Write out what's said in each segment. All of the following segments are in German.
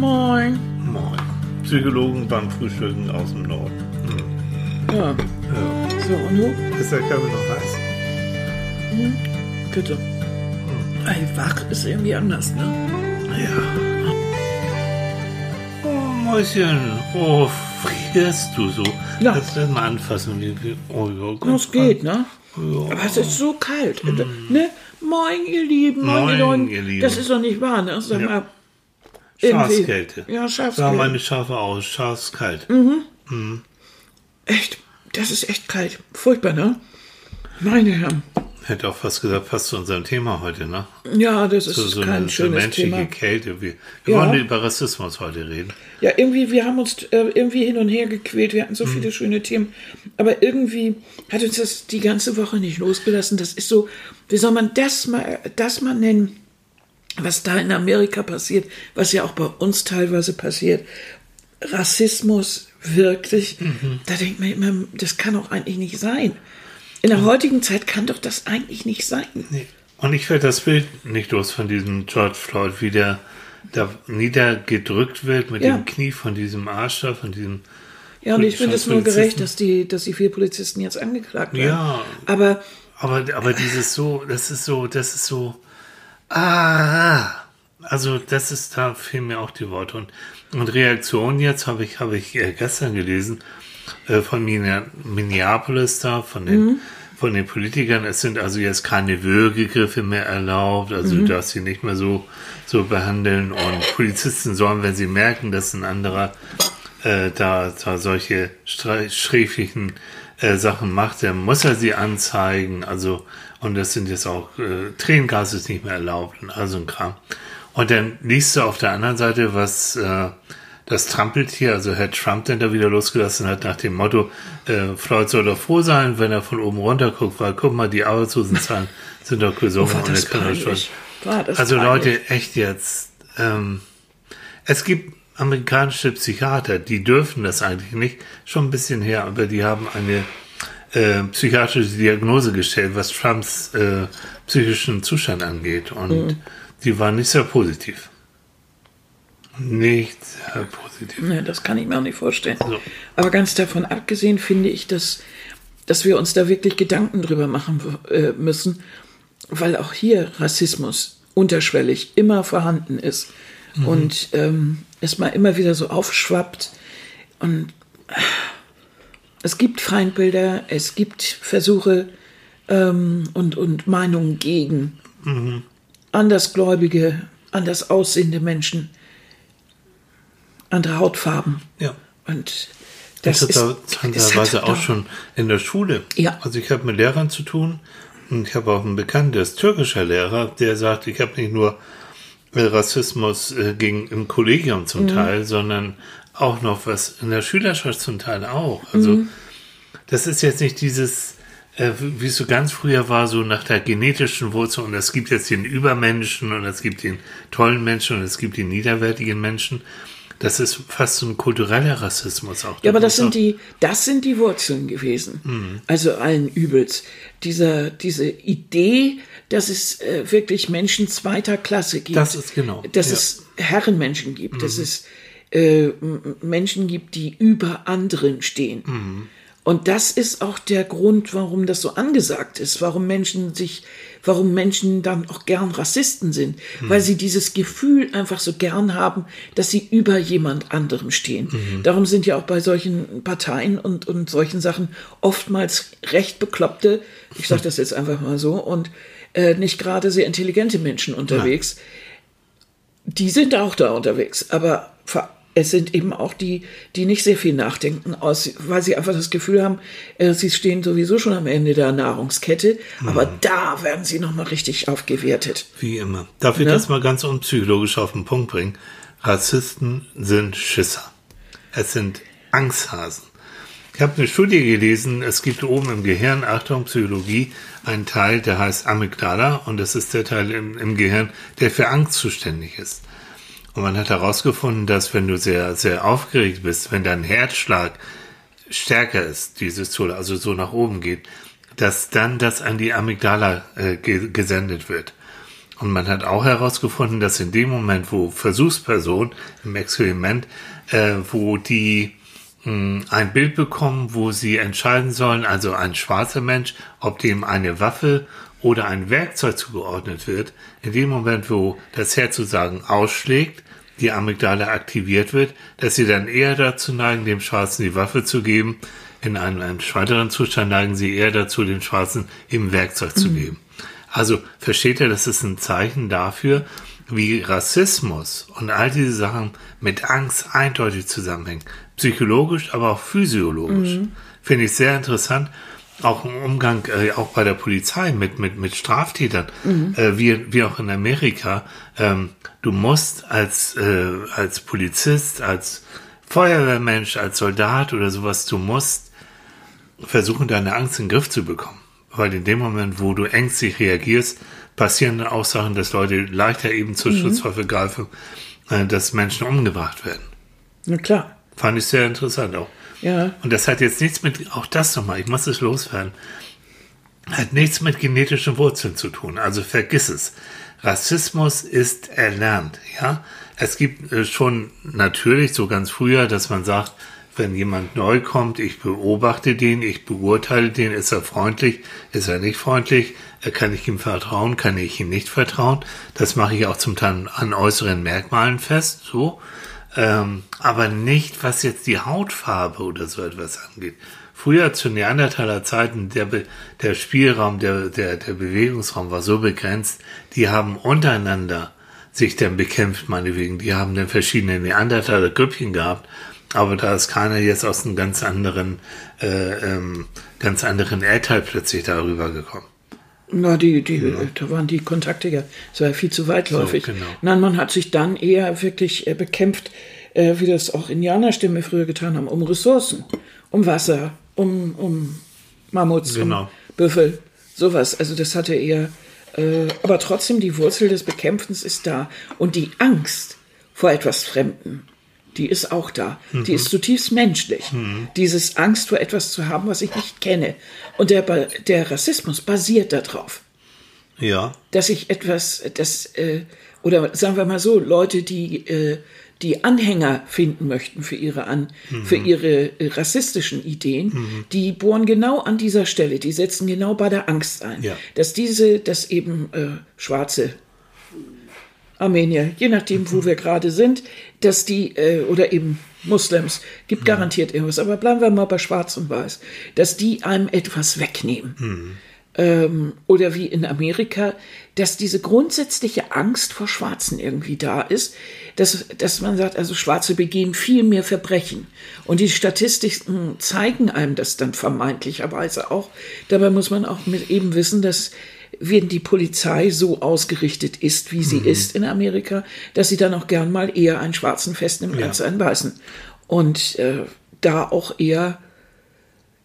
Moin. Moin. Psychologen beim Frühstücken aus dem Norden. Hm. Ja. Ja. So, und du? Ist der Körper noch heiß? Bitte. Ey, wach ist irgendwie anders, ne? Ja. Oh, Mäuschen. Oh, frierst du so? Ja. Kannst du das mal anfassen? Oh, ja, Das geht, ne? Ja. Aber es ist so kalt. Ne? Moin, ihr Lieben. Moin, Moin, ihr Lieben. Das ist doch nicht wahr, ne? Sag Ja. mal. Schafskälte. Ja, Sah Schafskälte. meine Schafe aus. Schafskalt. Echt, das ist echt kalt. Furchtbar, ne? Meine Herren. Hätte auch fast gesagt, passt zu unserem Thema heute, ne? Ja, das ist So, so kein eine, so schönes menschliche Thema. Kälte. Wir, wir Ja. wollen über Rassismus heute reden. Ja, irgendwie, wir haben uns äh, irgendwie hin und her gequält. Wir hatten Mhm. so viele schöne Themen. Aber irgendwie hat uns das die ganze Woche nicht losgelassen. Das ist so, wie soll man das mal, das mal nennen, was da in Amerika passiert, was ja auch bei uns teilweise passiert. Rassismus, wirklich. Mhm. Da denkt man immer, das kann doch eigentlich nicht sein. In der heutigen Zeit kann doch das eigentlich nicht sein. Nee. Und ich werde das Bild nicht los von diesem George Floyd, wie der da niedergedrückt wird mit Ja. dem Knie von diesem Arsch da, von diesem. Ja, und ich finde es nur gerecht, dass die, dass die vier Polizisten jetzt angeklagt werden. Ja. Aber Aber, aber dieses so, das ist so, das ist so. Ah! Also, das ist, da fehlen mir auch die Worte. Und, und Reaktion jetzt habe ich, habe ich äh, gestern gelesen äh, von Minne- Minneapolis da, von den, von den Politikern. Es sind also jetzt keine Würgegriffe mehr erlaubt, also du darfst sie nicht mehr so, so behandeln. Und Polizisten sollen, wenn sie merken, dass ein anderer äh, da, da solche sträflichen äh, Sachen macht, dann muss er sie anzeigen. Also, und das sind jetzt auch, äh, Tränengas ist nicht mehr erlaubt und all so ein Kram. Und dann liest du auf der anderen Seite, was äh, das Trampeltier, also Herr Trump, dann da wieder losgelassen hat, nach dem Motto, äh, Floyd soll doch froh sein, wenn er von oben runter guckt, weil guck mal, die Arbeitslosenzahlen sind doch gesungen. war und das kann schon- also. Leute, echt jetzt. Ähm, es gibt amerikanische Psychiater, die dürfen das eigentlich nicht, schon ein bisschen her, aber die haben eine äh, psychiatrische Diagnose gestellt, was Trumps äh, psychischen Zustand angeht. Und Mhm. die war nicht sehr positiv. Nicht sehr positiv. Nee, das kann ich mir auch nicht vorstellen. So. Aber ganz davon abgesehen finde ich, dass, dass wir uns da wirklich Gedanken drüber machen äh, müssen, weil auch hier Rassismus unterschwellig immer vorhanden ist und ähm, es mal immer wieder so aufschwappt. Und äh, es gibt Feindbilder, es gibt Versuche ähm, und, und Meinungen gegen andersgläubige, anders aussehende Menschen, andere Hautfarben. Ja. Und Das, das ist, ist teilweise hat auch schon in der Schule. Ja. Also ich habe mit Lehrern zu tun und ich habe auch einen Bekannten, der ist türkischer Lehrer, der sagt, ich habe nicht nur äh, Rassismus äh, gegen im Kollegium Mhm. zum Teil, sondern auch noch was in der Schülerschaft zum Teil auch. Also Mhm. das ist jetzt nicht dieses, äh, wie es so ganz früher war, so nach der genetischen Wurzel und es gibt jetzt den Übermenschen und es gibt den tollen Menschen und es gibt den niederwertigen Menschen. Das ist fast so ein kultureller Rassismus auch. Ja, aber das Da sind die, das sind die Wurzeln gewesen. Mhm. Also allen Übels. Dieser, diese Idee, dass es äh, wirklich Menschen zweiter Klasse gibt. Das ist genau, Dass ja. Mhm. es Herrenmenschen gibt, dass es äh, Menschen gibt, die über anderen stehen. Mhm. Und das ist auch der Grund, warum das so angesagt ist, warum Menschen sich, warum Menschen dann auch gern Rassisten sind, weil sie dieses Gefühl einfach so gern haben, dass sie über jemand anderem stehen. Darum sind ja auch bei solchen Parteien und, und solchen Sachen oftmals recht bekloppte, ich sage das jetzt einfach mal so, und äh, nicht gerade sehr intelligente Menschen unterwegs. Die sind auch da unterwegs, aber es sind eben auch die, die nicht sehr viel nachdenken, aus, weil sie einfach das Gefühl haben, äh, sie stehen sowieso schon am Ende der Nahrungskette, aber da werden sie nochmal richtig aufgewertet. Wie immer. Darf ich Ne? das mal ganz unpsychologisch auf den Punkt bringen? Rassisten sind Schisser. Es sind Angsthasen. Ich habe eine Studie gelesen, es gibt oben im Gehirn, Achtung, Psychologie, einen Teil, der heißt Amygdala und das ist der Teil im, im Gehirn, der für Angst zuständig ist. Und man hat herausgefunden, dass wenn du sehr, sehr aufgeregt bist, wenn dein Herzschlag stärker ist, dieses Tool, also so nach oben geht, dass dann das an die Amygdala äh, ge gesendet wird. Und man hat auch herausgefunden, dass in dem Moment, wo Versuchspersonen im Experiment, äh, wo die ein Bild bekommen, wo sie entscheiden sollen, also ein schwarzer Mensch, ob dem eine Waffe oder ein Werkzeug zugeordnet wird, in dem Moment, wo das Herz sozusagen ausschlägt, die Amygdala aktiviert wird, dass sie dann eher dazu neigen, dem Schwarzen die Waffe zu geben. In einem, einem weiteren Zustand neigen sie eher dazu, dem Schwarzen eben Werkzeug zu geben. Also versteht ihr, das ist ein Zeichen dafür, wie Rassismus und all diese Sachen mit Angst eindeutig zusammenhängen. Psychologisch, aber auch physiologisch. Finde ich sehr interessant. Auch im Umgang, äh, auch bei der Polizei mit, mit, mit Straftätern, äh, wie, wie auch in Amerika. Ähm, du musst als, äh, als Polizist, als Feuerwehrmensch, als Soldat oder sowas, du musst versuchen, deine Angst in den Griff zu bekommen. Weil in dem Moment, wo du ängstlich reagierst, passieren auch Sachen, dass Leute leichter eben zur Schutzwaffe greifen, äh, dass Menschen umgebracht werden. Na klar. Fand ich sehr interessant auch. Ja. Und das hat jetzt nichts mit, auch das nochmal, ich muss es loswerden, hat nichts mit genetischen Wurzeln zu tun. Also vergiss es. Rassismus ist erlernt, ja. Es gibt äh, schon natürlich so ganz früher, dass man sagt, wenn jemand neu kommt, ich beobachte den, ich beurteile den, ist er freundlich, ist er nicht freundlich, äh, kann ich ihm vertrauen, kann ich ihm nicht vertrauen. Das mache ich auch zum Teil an äußeren Merkmalen fest, so. Ähm, aber nicht, was jetzt die Hautfarbe oder so etwas angeht. Früher zu Neandertaler Zeiten, der, Be der Spielraum, der, der, der Bewegungsraum war so begrenzt, die haben untereinander sich dann bekämpft, meinetwegen. Die haben dann verschiedene Neandertaler Grüppchen gehabt, aber da ist keiner jetzt aus einem ganz anderen, äh, ähm, ganz anderen Erdteil plötzlich darüber gekommen. Na, die, die, da waren die Kontakte ja, es war ja viel zu weitläufig. So, genau. Nein, man hat sich dann eher wirklich äh, bekämpft, äh, wie das auch Indianerstämme früher getan haben, um Ressourcen, um Wasser, um, um Mammuts, Genau. um Büffel, sowas. Also das hatte eher, äh, aber trotzdem die Wurzel des Bekämpfens ist da. Und die Angst vor etwas Fremden, die ist auch da. Die ist zutiefst menschlich. Dieses Angst vor etwas zu haben, was ich nicht kenne. Und der, der Rassismus basiert darauf Ja. dass ich etwas, das, äh, oder sagen wir mal so, Leute, die, äh, die Anhänger finden möchten für ihre, an, für ihre äh, rassistischen Ideen, die bohren genau an dieser Stelle, die setzen genau bei der Angst ein, Ja. dass diese, dass eben äh, Schwarze, Armenier, je nachdem, wo wir gerade sind, dass die, äh, oder eben Muslims, gibt garantiert irgendwas, aber bleiben wir mal bei Schwarz und Weiß, dass die einem etwas wegnehmen. Ähm, oder wie in Amerika, dass diese grundsätzliche Angst vor Schwarzen irgendwie da ist, dass, dass man sagt, also Schwarze begehen viel mehr Verbrechen. Und die Statistiken zeigen einem das dann vermeintlicherweise auch. Dabei muss man auch mit eben wissen, dass wenn die Polizei so ausgerichtet ist, wie sie ist in Amerika, dass sie dann auch gern mal eher einen Schwarzen festnimmt Ja. als einen Weißen. Und äh, da auch eher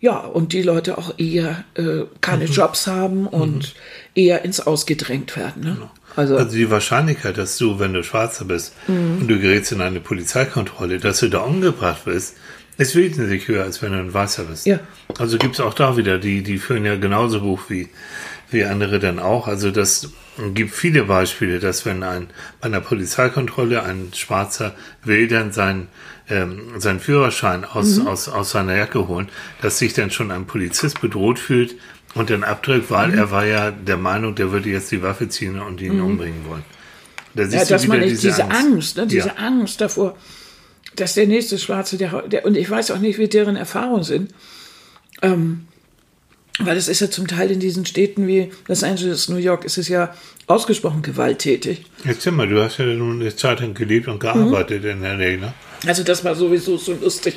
ja, und die Leute auch eher äh, keine Jobs haben und eher ins Ausgedrängt werden. Ne? Also, Also die Wahrscheinlichkeit, dass du, wenn du Schwarzer bist und du gerätst in eine Polizeikontrolle, dass du da umgebracht wirst, ist wesentlich höher, als wenn du ein Weißer bist. Ja. Also gibt's auch da wieder, die, die führen ja genauso Buch wie, wie andere dann auch. Also das gibt viele Beispiele, dass wenn ein, bei einer Polizeikontrolle ein Schwarzer will dann sein, ähm, seinen Führerschein aus, aus, aus seiner Jacke holen, dass sich dann schon ein Polizist bedroht fühlt und dann abdrückt, weil er war ja der Meinung, der würde jetzt die Waffe ziehen und ihn umbringen wollen. Da ja, dass man nicht diese Angst, ne, diese Ja. Angst davor, dass der nächste Schwarze, der, der, und ich weiß auch nicht, wie deren Erfahrungen sind, ähm, weil es ist ja zum Teil in diesen Städten wie Los Angeles, New York, ist es ja ausgesprochen gewalttätig. Jetzt mal, du hast ja nun eine Zeit lang gelebt und gearbeitet in der Nähe, ne? Also das war sowieso so lustig.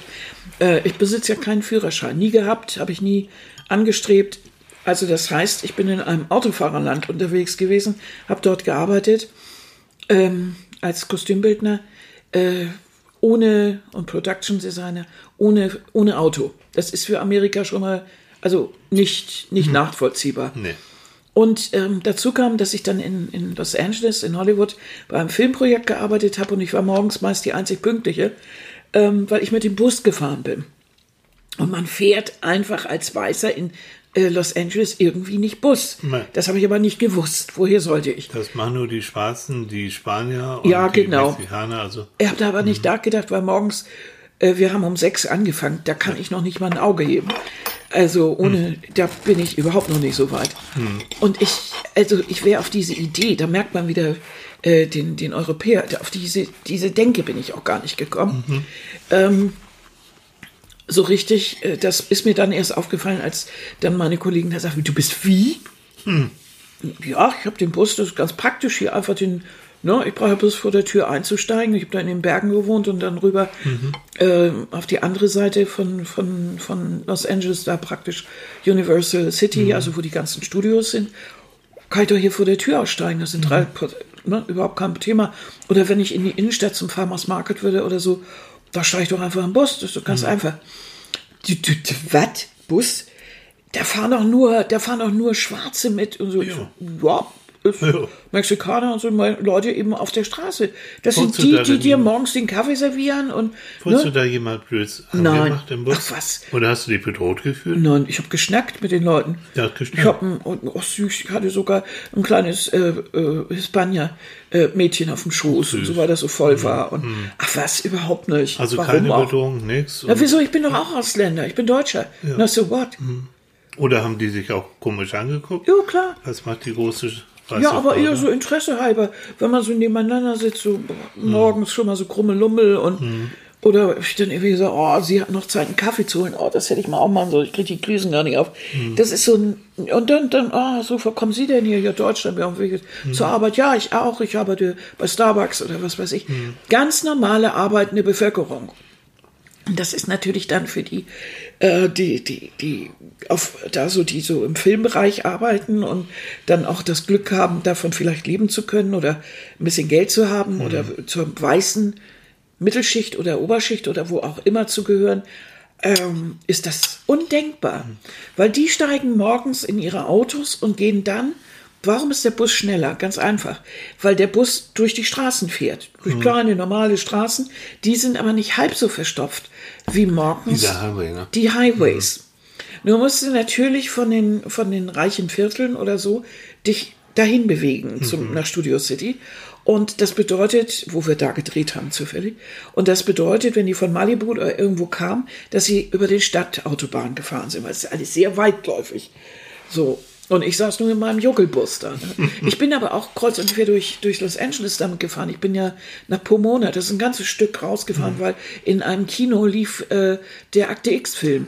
Äh, ich besitze ja keinen Führerschein, nie gehabt, habe ich nie angestrebt. Also das heißt, ich bin in einem Autofahrerland unterwegs gewesen, habe dort gearbeitet ähm, als Kostümbildner äh, ohne und Production Designer ohne ohne Auto. Das ist für Amerika schon mal also nicht nicht nachvollziehbar. Nee. Und ähm, dazu kam, dass ich dann in, in Los Angeles, in Hollywood, bei einem Filmprojekt gearbeitet habe und ich war morgens meist die einzig Pünktliche, ähm, weil ich mit dem Bus gefahren bin. Und man fährt einfach als Weißer in, äh, Los Angeles irgendwie nicht Bus. Nein. Das habe ich aber nicht gewusst. Woher sollte ich? Das machen nur die Schwarzen, die Spanier und Ja, die genau. Mexikaner. Also Ich habe da aber nicht nachgedacht, weil morgens, äh, wir haben um sechs angefangen, da kann ich noch nicht mal ein Auge heben. Also ohne, da bin ich überhaupt noch nicht so weit. Und ich, also ich wäre auf diese Idee, da merkt man wieder äh, den, den Europäer, auf diese, diese Denke bin ich auch gar nicht gekommen. Ähm, so richtig, äh, das ist mir dann erst aufgefallen, als dann meine Kollegen da sagten, du bist wie? Ja, ich habe den Bus, das ist ganz praktisch hier einfach den, ne, ich brauche bloß vor der Tür einzusteigen. Ich habe da in den Bergen gewohnt und dann rüber äh, auf die andere Seite von, von, von Los Angeles, da praktisch Universal City, also wo die ganzen Studios sind. Kann ich doch hier vor der Tür aussteigen, das sind drei, ne, überhaupt kein Thema. Oder wenn ich in die Innenstadt zum Farmers Market würde oder so, da steige ich doch einfach im Bus, das ist doch ganz einfach. Du, du, was? Bus? Da fahren doch nur, da fahren doch nur Schwarze mit und so. Ja, ist Ja. Mexikaner und so Leute eben auf der Straße. Das sind Wohnst du die, die dir morgens den Kaffee servieren und Wurdest ne? du da jemand blöd angemacht im Bus? Ach, was? Oder hast du dich bedroht gefühlt? Nein, ich habe geschnackt mit den Leuten. Ja, hast Ich geschnackt. habe oh, süß, ich hatte sogar ein kleines äh, äh, Hispanier-Mädchen auf dem Schoß und so, weil das so voll war. Und ach was, überhaupt nicht. Also Warum keine auch? Bedrohung, nichts. Ja, wieso? Ich bin doch auch Ausländer. Ich bin Deutscher. Na so what? Oder haben die sich auch komisch angeguckt? Ja, klar. Was macht die große Ja, aber eher so Interesse halber, wenn man so nebeneinander sitzt, so morgens schon mal so krumme Lummel und oder ich dann irgendwie so, oh, sie hat noch Zeit, einen Kaffee zu holen. Oh, das hätte ich mal auch machen sollen. Ich kriege die Klüsen gar nicht auf. Das ist so ein, und dann, dann, oh, so, wo kommen Sie denn hier? Ja, Deutschland, wir haben Wege zur Arbeit. Ja, ich auch. Ich arbeite bei Starbucks oder was weiß ich. Ganz normale arbeitende Bevölkerung. Und das ist natürlich dann für die, äh, die, die, die, auf, da so, die so im Filmbereich arbeiten und dann auch das Glück haben, davon vielleicht leben zu können oder ein bisschen Geld zu haben oder zur weißen Mittelschicht oder Oberschicht oder wo auch immer zu gehören, ähm, ist das undenkbar. Weil die steigen morgens in ihre Autos und gehen dann Warum ist der Bus schneller? Ganz einfach. Weil der Bus durch die Straßen fährt. Durch kleine, normale Straßen. Die sind aber nicht halb so verstopft wie morgens Highway, ne? die Highways. Nur musst du natürlich von den, von den reichen Vierteln oder so dich dahin bewegen zum, nach Studio City. Und das bedeutet, wo wir da gedreht haben zufällig, und das bedeutet, wenn die von Malibu oder irgendwo kamen, dass sie über die Stadtautobahn gefahren sind, weil es ist alles sehr weitläufig. So. Und ich saß nur in meinem Juckelbus da. Ne? Ich bin aber auch kreuz und quer durch, durch Los Angeles damit gefahren. Ich bin ja nach Pomona, das ist ein ganzes Stück rausgefahren, weil in einem Kino lief äh, der Akte X-Film.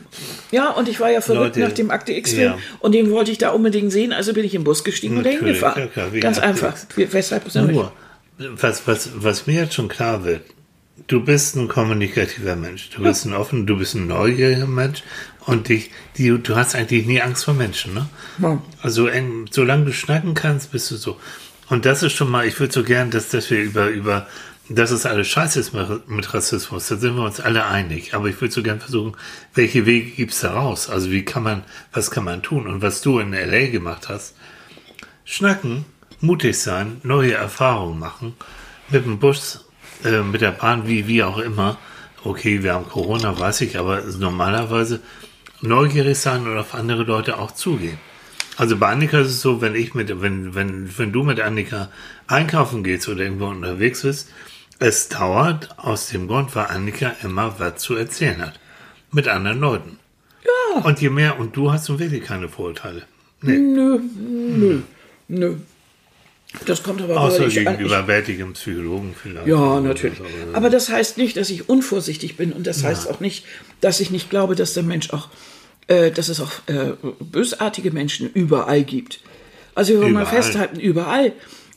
Ja, und ich war ja verrückt Leute, nach dem Akte X-Film ja. und den wollte ich da unbedingt sehen, also bin ich im Bus gestiegen und dahin Natürlich, gefahren. ja klar, Ganz Akte einfach. Wie- Weshalb? Nur. Nur, was, was, was mir jetzt schon klar wird, du bist ein kommunikativer Mensch. Du bist ein offen, du bist ein neugieriger Mensch und dich, die, du hast eigentlich nie Angst vor Menschen, ne? Ja. Also, solange du schnacken kannst, bist du so. Und das ist schon mal, ich würde so gern, dass, dass wir über, über, dass es alles scheiße ist mit, Rassismus, da sind wir uns alle einig. Aber ich würde so gern versuchen, welche Wege gibt's da raus? Also, wie kann man, was kann man tun? Und was du in L.A. gemacht hast, schnacken, mutig sein, neue Erfahrungen machen, mit dem Bus, äh, mit der Bahn, wie, wie auch immer. Okay, wir haben Corona, weiß ich, aber normalerweise neugierig sein und auf andere Leute auch zugehen. Also bei Annika ist es so, wenn ich mit, wenn, wenn, wenn du mit Annika einkaufen gehst oder irgendwo unterwegs bist, es dauert aus dem Grund, weil Annika immer was zu erzählen hat. Mit anderen Leuten. Ja. Und je mehr, und du hast nun wirklich keine Vorurteile. Nee. Nö, nö, nö. Das kommt aber Außer gegenüber wertigem Psychologen vielleicht. Ja, natürlich. Aber- das heißt nicht, dass ich unvorsichtig bin und das heißt auch nicht, dass ich nicht glaube, dass der Mensch auch, äh, dass es auch äh, bösartige Menschen überall gibt. Also wir wollen mal festhalten, überall.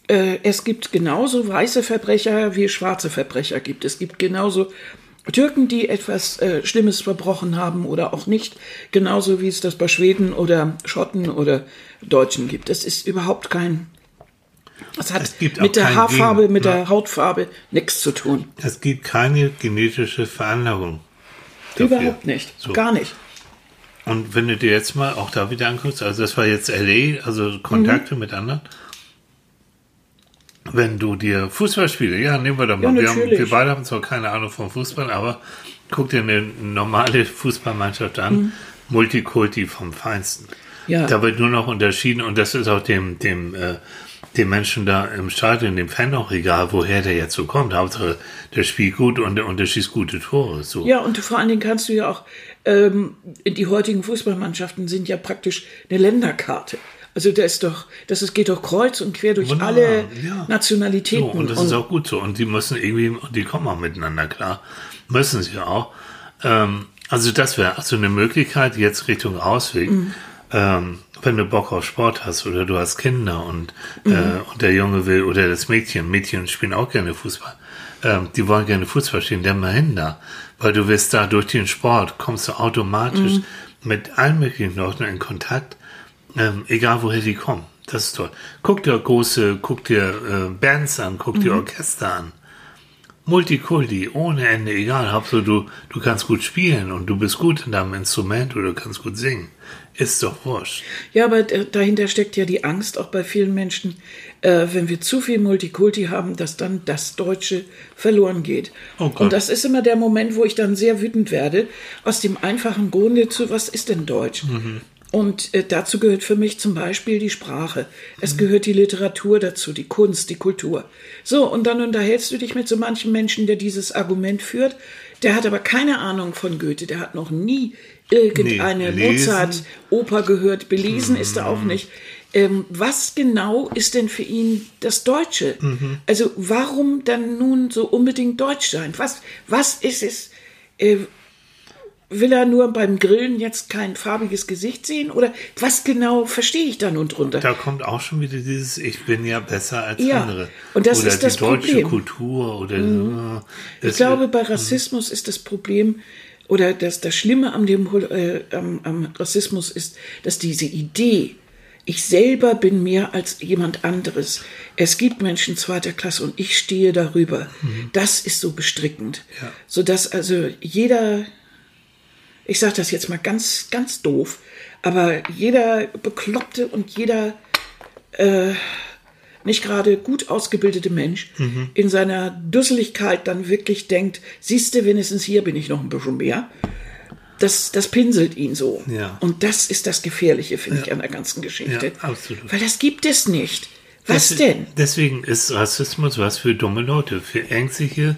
Äh, es gibt genauso weiße Verbrecher wie schwarze Verbrecher gibt. Es gibt genauso Türken, die etwas äh, Schlimmes verbrochen haben oder auch nicht, genauso wie es das bei Schweden oder Schotten oder Deutschen gibt. Das ist überhaupt kein das hat Es gibt auch mit der Haarfarbe, Gegen- mit der. Hautfarbe nichts zu tun. Es gibt keine genetische Veranlagung. dafür. Überhaupt nicht. So. Gar nicht. Und wenn du dir jetzt mal auch da wieder anguckst, also das war jetzt LA, also Kontakte mit anderen. Wenn du dir Fußballspiele, ja, nehmen wir doch mal. Ja, wir, haben, wir beide haben zwar keine Ahnung vom Fußball, aber guck dir eine normale Fußballmannschaft an. Mhm. Multikulti vom Feinsten. Ja. Da wird nur noch unterschieden und das ist auch dem, dem, äh, dem Menschen da im Stadion, dem Fan auch egal, woher der jetzt so kommt. Hauptsache, der spielt gut und der, und der schießt gute Tore. So. Ja, und vor allen Dingen kannst du ja auch, ähm, die heutigen Fußballmannschaften sind ja praktisch eine Länderkarte. Also das ist doch, das ist, geht doch kreuz und quer durch Wunderbar, alle ja. Nationalitäten. So, und das ist auch gut so. Und die müssen irgendwie, und die kommen auch miteinander klar. Müssen sie auch. Ähm, also das wäre also eine Möglichkeit jetzt Richtung Ausweg. Ähm, wenn du Bock auf Sport hast oder du hast Kinder und, äh, und der Junge will oder das Mädchen, Mädchen spielen auch gerne Fußball. Ähm, die wollen gerne Fußball spielen, dann mal hin da. Weil du wirst da durch den Sport, kommst du automatisch mit allen möglichen Leuten in Kontakt, ähm, egal woher die kommen. Das ist toll. Guck dir große, guck dir äh, Bands an, guck dir Orchester an. Multikulti, ohne Ende, egal. Hauptsache du, du kannst gut spielen und du bist gut in deinem Instrument oder du kannst gut singen. Ist doch wurscht. Ja, aber dahinter steckt ja die Angst auch bei vielen Menschen, äh, wenn wir zu viel Multikulti haben, dass dann das Deutsche verloren geht. Oh Gott. Und das ist immer der Moment, wo ich dann sehr wütend werde, aus dem einfachen Grunde zu, was ist denn Deutsch? Und äh, dazu gehört für mich zum Beispiel die Sprache. Es gehört die Literatur dazu, die Kunst, die Kultur. So, und dann unterhältst du dich mit so manchen Menschen, der dieses Argument führt. Der hat aber keine Ahnung von Goethe. Der hat noch nie irgendeine Nee. Mozart-Oper gehört. Belesen ist er auch nicht. Ähm, was genau ist denn für ihn das Deutsche? Also warum dann nun so unbedingt Deutsch sein? Was, was ist es? Äh, will er nur beim Grillen jetzt kein farbiges Gesicht sehen? Oder was genau verstehe ich da nun drunter? Da kommt auch schon wieder dieses, ich bin ja besser als Ja, andere. und das oder ist das die deutsche Problem. Mhm. Kultur oder so. Ich Das- glaube, bei Rassismus ist das Problem oder das, das Schlimme am, dem, äh, am, am Rassismus ist, dass diese Idee, ich selber bin mehr als jemand anderes. Es gibt Menschen zweiter Klasse und ich stehe darüber. Das ist so bestrickend. Ja. Sodass also jeder, ich sage das jetzt mal ganz, ganz doof, aber jeder Bekloppte und jeder nicht gerade gut ausgebildete Mensch in seiner Dusseligkeit dann wirklich denkt, siehste, wenigstens hier bin ich noch ein bisschen mehr. Das, das pinselt ihn so. Ja. Und das ist das Gefährliche, finde ich, an der ganzen Geschichte. Ja, absolut. Weil das gibt es nicht. Was Des- denn? Deswegen ist Rassismus was für dumme Leute, für ängstliche,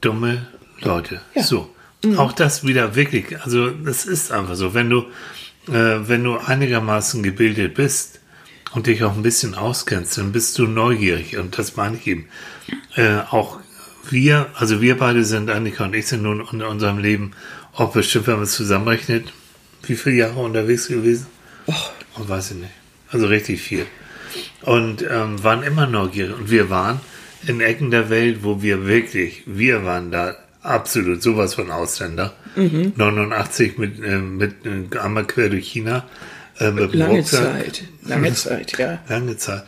dumme Leute. Ja. Mhm. So. Auch das wieder wirklich, also das ist einfach so. Wenn du, äh, wenn du einigermaßen gebildet bist und dich auch ein bisschen auskennst, dann bist du neugierig. Und das meine ich eben. Äh, auch wir, also wir beide sind, Annika und ich sind nun in unserem Leben auch bestimmt, wenn man es zusammenrechnet, wie viele Jahre unterwegs gewesen? Och, Oh, weiß ich nicht. Also richtig viel. Und ähm, waren immer neugierig. Und wir waren in Ecken der Welt, wo wir wirklich, wir waren da absolut sowas von Ausländer. 89 mit, äh, mit äh, einmal quer durch China. Äh, dem lange Rucksack. Zeit. Lange Zeit, ja. Lange Zeit.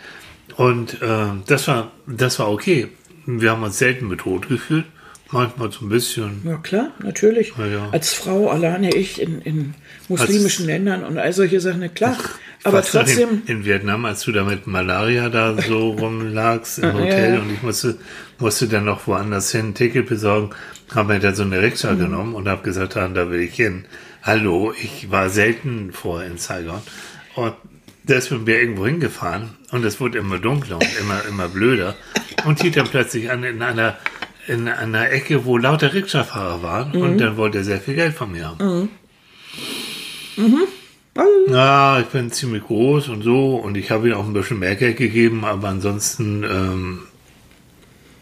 Und ähm, das war das war okay. Wir haben uns selten bedroht gefühlt. Manchmal so ein bisschen. Ja, klar, natürlich. Ja, ja. Als Frau alleine ich in, in muslimischen Ländern und all solche Sachen, klar. Aber Fast noch trotzdem, In, in Vietnam, als du da mit Malaria da so rumlagst im Hotel ja. und ich musste, musste dann noch woanders hin ein Ticket besorgen, habe mir da so eine Mhm. Rikscha genommen und habe gesagt, ah, da will ich hin. Hallo, ich war selten vorher in Saigon und da ist mit mir irgendwo hingefahren und es wurde immer dunkler und immer, immer blöder und hielt dann plötzlich an in einer in einer Ecke, wo lauter Rikscha-Fahrer waren Mhm. und dann wollte er sehr viel Geld von mir haben. Ja, ich bin ziemlich groß und so und ich habe ihm auch ein bisschen mehr Geld gegeben, aber ansonsten ähm,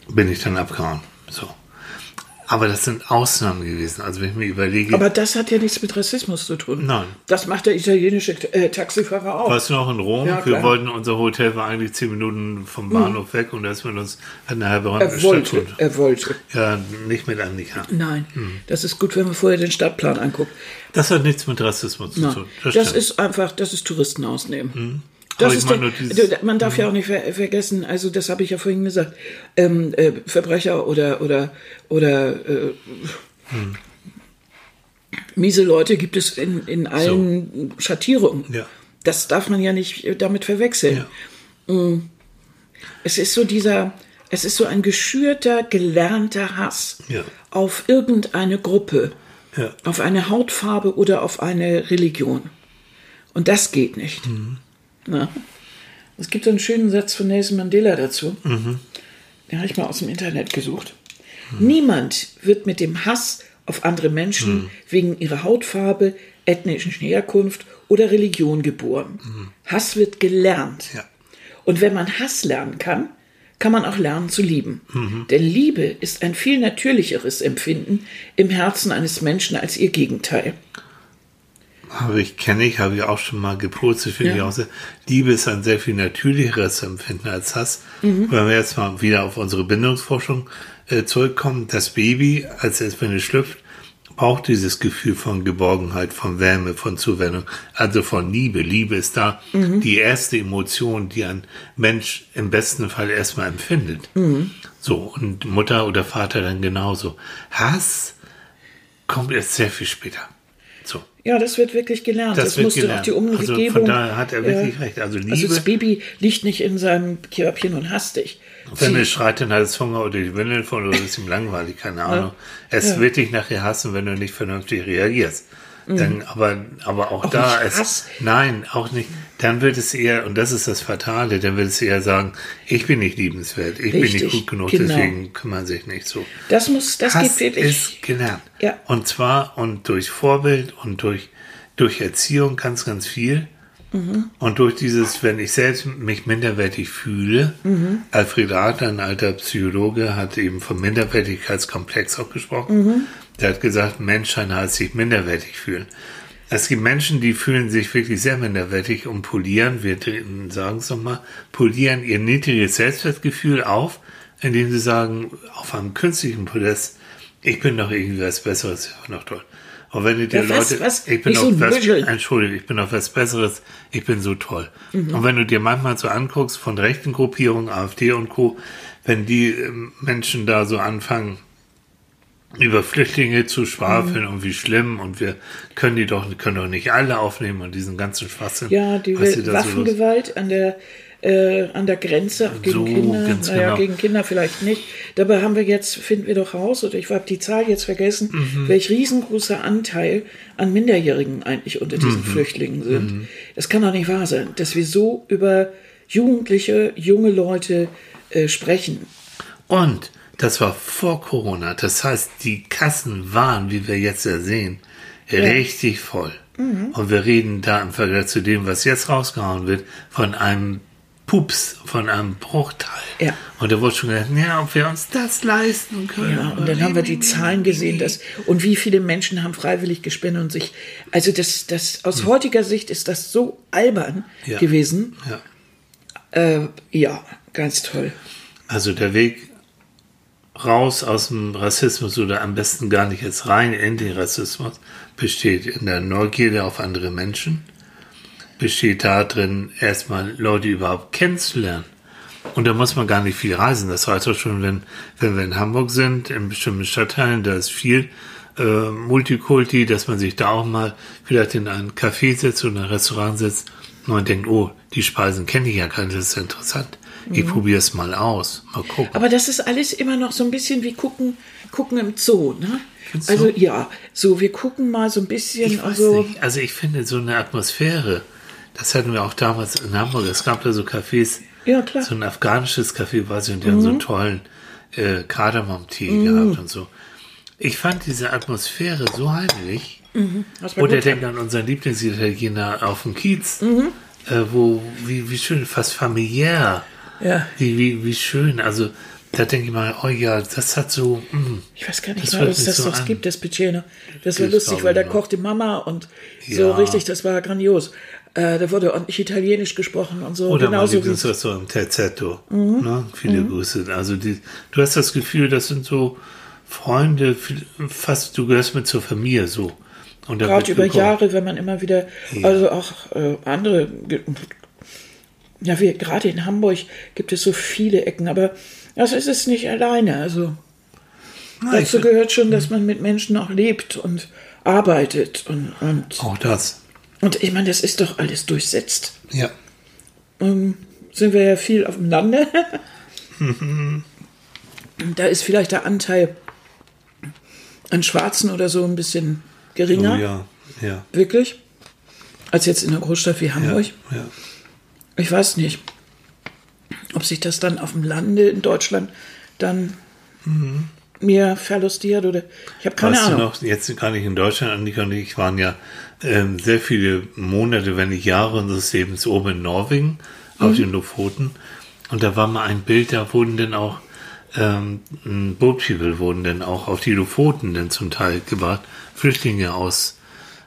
bin ich dann abgehauen. So. Aber das sind Ausnahmen gewesen. Also wenn ich mir überlege, aber das hat ja nichts mit Rassismus zu tun. Nein. Das macht der italienische äh, Taxifahrer auch. warst du noch in Rom? Ja, wir wollten, unser Hotel war eigentlich zehn Minuten vom Bahnhof weg und da ist mit uns eine halbe Runde Er wollte, Stadttour. er wollte. Ja, nicht mit Annika. Nein, Hm. das ist gut, wenn man vorher den Stadtplan anguckt. Das hat nichts mit Rassismus zu tun. das. Hm. ist einfach, das ist Touristen ausnehmen. Aber Das ist der, man darf ja auch nicht ver vergessen, also das habe ich ja vorhin gesagt, ähm, äh, Verbrecher oder oder oder äh, miese Leute gibt es in, in allen Schattierungen. Ja. Das darf man ja nicht äh, damit verwechseln. Ja. Es ist so dieser, es ist so ein geschürter, gelernter Hass Ja. auf irgendeine Gruppe, auf eine Hautfarbe oder auf eine Religion. Und das geht nicht. Na? Es gibt einen schönen Satz von Nelson Mandela dazu. Den habe ich mal aus dem Internet gesucht. Niemand wird mit dem Hass auf andere Menschen wegen ihrer Hautfarbe, ethnischen Herkunft oder Religion geboren. Hass wird gelernt. Ja. Und wenn man Hass lernen kann, kann man auch lernen zu lieben. Denn Liebe ist ein viel natürlicheres Empfinden im Herzen eines Menschen als ihr Gegenteil. Habe ich, kenne ich, habe ich auch schon mal gepostet, finde Ja. ich auch sehr. Liebe ist ein sehr viel natürlicheres Empfinden als Hass. Mhm. Wenn wir jetzt mal wieder auf unsere Bindungsforschung äh, zurückkommen, das Baby, als es, wenn es schlüpft, braucht dieses Gefühl von Geborgenheit, von Wärme, von Zuwendung, also von Liebe. Liebe ist da Mhm. die erste Emotion, die ein Mensch im besten Fall erstmal empfindet. Mhm. So, und Mutter oder Vater dann genauso. Hass kommt erst sehr viel später. Ja, das wird wirklich gelernt. Das, Das wird musste gelernt. auch die Umgebung. Also von daher hat er wirklich recht. Also Liebe- das Baby liegt nicht in seinem Körbchen und hasst dich. Wenn es schreit, dann hat es Hunger oder die Windeln voll oder ist ihm langweilig, keine Ahnung. Es Ja. wird dich nachher hassen, wenn du nicht vernünftig reagierst. Dann, aber, aber auch, Mhm. Auch da ist, nein, auch nicht. Dann wird es eher, und das ist das Fatale, dann wird es eher sagen, ich bin nicht liebenswert, ich bin Richtig, nicht gut genug, genau. deswegen kümmern sich nicht so. das muss, das Hass geht wirklich. ist gelernt. Ja. Und zwar und durch Vorbild und durch, durch Erziehung ganz, ganz viel. Mhm. Und durch dieses, wenn ich selbst mich minderwertig fühle, Mhm. Alfred Adler, ein alter Psychologe, hat eben vom Minderwertigkeitskomplex auch gesprochen. Mhm. Der hat gesagt, Menschsein heißt sich minderwertig fühlen. Es gibt Menschen, die fühlen sich wirklich sehr minderwertig und polieren, wir sagen es nochmal, polieren ihr niedriges Selbstwertgefühl auf, indem sie sagen, auf einem künstlichen Podest, ich bin doch irgendwie was Besseres, ich bin doch toll. Und wenn du dir Ja, Leute, was? ich bin doch so was, Müschel. Entschuldigung, ich bin doch was Besseres, ich bin so toll. Mhm. Und wenn du dir manchmal so anguckst von rechten Gruppierungen, AfD und Co., wenn die ähm, Menschen da so anfangen, über Flüchtlinge zu schwafeln Mhm. und wie schlimm und wir können die doch, können doch nicht alle aufnehmen und diesen ganzen Schwachsinn. Ja, die da so Waffengewalt an der äh, an der Grenze auch gegen So, Kinder. naja, genau. gegen Kinder vielleicht nicht. Dabei haben wir jetzt, finden wir doch raus, oder ich habe die Zahl jetzt vergessen, Mhm. welch riesengroßer Anteil an Minderjährigen eigentlich unter diesen Mhm. Flüchtlingen sind. Das kann doch nicht wahr sein, dass wir so über Jugendliche, junge Leute äh, sprechen. Und das war vor Corona. Das heißt, die Kassen waren, wie wir jetzt ja sehen, richtig voll. Mhm. Und wir reden da im Vergleich zu dem, was jetzt rausgehauen wird, von einem Pups, von einem Bruchteil. Ja. Und da wurde schon gedacht, ja, ob wir uns das leisten können. Ja, und dann haben wir die Zahlen gesehen, dass, und wie viele Menschen haben freiwillig gespendet und sich, also das, das, aus heutiger Sicht ist das so albern Ja. gewesen. Ja. Äh, ja, ganz toll. Also der Weg raus aus dem Rassismus oder am besten gar nicht jetzt rein in den Rassismus besteht in der Neugierde auf andere Menschen, besteht darin, erstmal Leute überhaupt kennenzulernen. Und da muss man gar nicht viel reisen. Das reicht doch schon, wenn, wenn wir in Hamburg sind, in bestimmten Stadtteilen, da ist viel äh, Multikulti, dass man sich da auch mal vielleicht in ein Café setzt oder ein Restaurant setzt und man denkt, oh, die Speisen kenne ich ja gar nicht, das ist interessant. Ich probiere es mal aus, mal gucken. Aber das ist alles immer noch so ein bisschen wie gucken, gucken im Zoo, ne? Also ja, so wir gucken mal so ein bisschen, Ich weiß also nicht. Also ich finde so eine Atmosphäre, das hatten wir auch damals in Hamburg. Es gab da so Cafés, Ja, klar. Mhm. so ein afghanisches Café, ich, und die haben so einen tollen äh, Kardamom-Tee gehabt und so. Ich fand diese Atmosphäre so heimlich. war Oder denkt an unseren Lieblingsitaliener auf dem Kiez, Mhm. äh, wo, wie, wie schön, fast familiär. Ja. Wie, wie, wie schön. Also da denke ich mal, oh ja, das hat so, mm, Ich weiß gar nicht Das mehr, hört ob es mich das so noch gibt, das Piccino. Das war lustig, weil da noch. kochte Mama und so Ja. richtig, das war grandios. Äh, da wurde ordentlich Italienisch gesprochen und so. Oder mein genauso wie Lieblingsrestaurant Terzetto. Mhm. Ne? Viele Grüße. Also die, du hast das Gefühl, das sind so Freunde, fast du gehörst mit zur Familie so. Und da gerade über gekocht. Jahre, wenn man immer wieder, also auch äh, andere, ja, wie gerade in Hamburg gibt es so viele Ecken, aber das ist es nicht alleine. Also Na, ich dazu gehört schon, dass man mit Menschen auch lebt und arbeitet und, und, Auch das. und ich meine, das ist doch alles durchsetzt. Ja. ähm, sind wir ja viel auf dem Lande. Da ist vielleicht der Anteil an Schwarzen oder so ein bisschen geringer. Oh ja. Ja. Wirklich. als jetzt in einer Großstadt wie Hamburg. Ja. Ich weiß nicht, ob sich das dann auf dem Lande in Deutschland dann mir verlustiert oder ich habe keine weißt Ahnung. du noch, jetzt gar nicht in Deutschland, Annika und ich waren ja ähm, sehr viele Monate, wenn nicht Jahre unseres Lebens oben in Norwegen auf den Lofoten. Und da war mal ein Bild, da wurden dann auch ähm, Boat People wurden dann auch auf die Lofoten dann zum Teil gebracht. Flüchtlinge aus,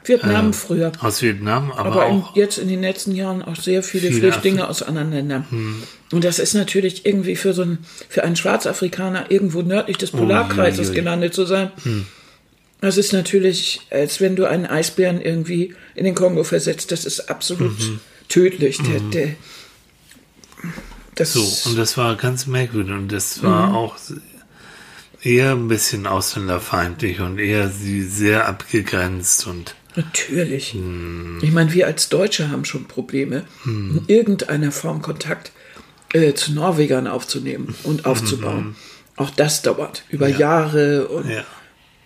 Vietnam früher. aus Vietnam, aber, Aber in, auch jetzt in den letzten Jahren auch sehr viele, Viele Flüchtlinge Afri- aus anderen Ländern. Und das ist natürlich irgendwie für so einen, für einen Schwarzafrikaner irgendwo nördlich des Polarkreises Uiuiui. gelandet zu sein. Das ist natürlich, als wenn du einen Eisbären irgendwie in den Kongo versetzt, das ist absolut tödlich. Der, der, das, so. Und das war ganz merkwürdig und das war Mhm. auch eher ein bisschen ausländerfeindlich und eher sie sehr abgegrenzt und Natürlich. Hm. Ich meine, wir als Deutsche haben schon Probleme, in irgendeiner Form Kontakt äh, zu Norwegern aufzunehmen und aufzubauen. Auch das dauert über Jahre und, ja.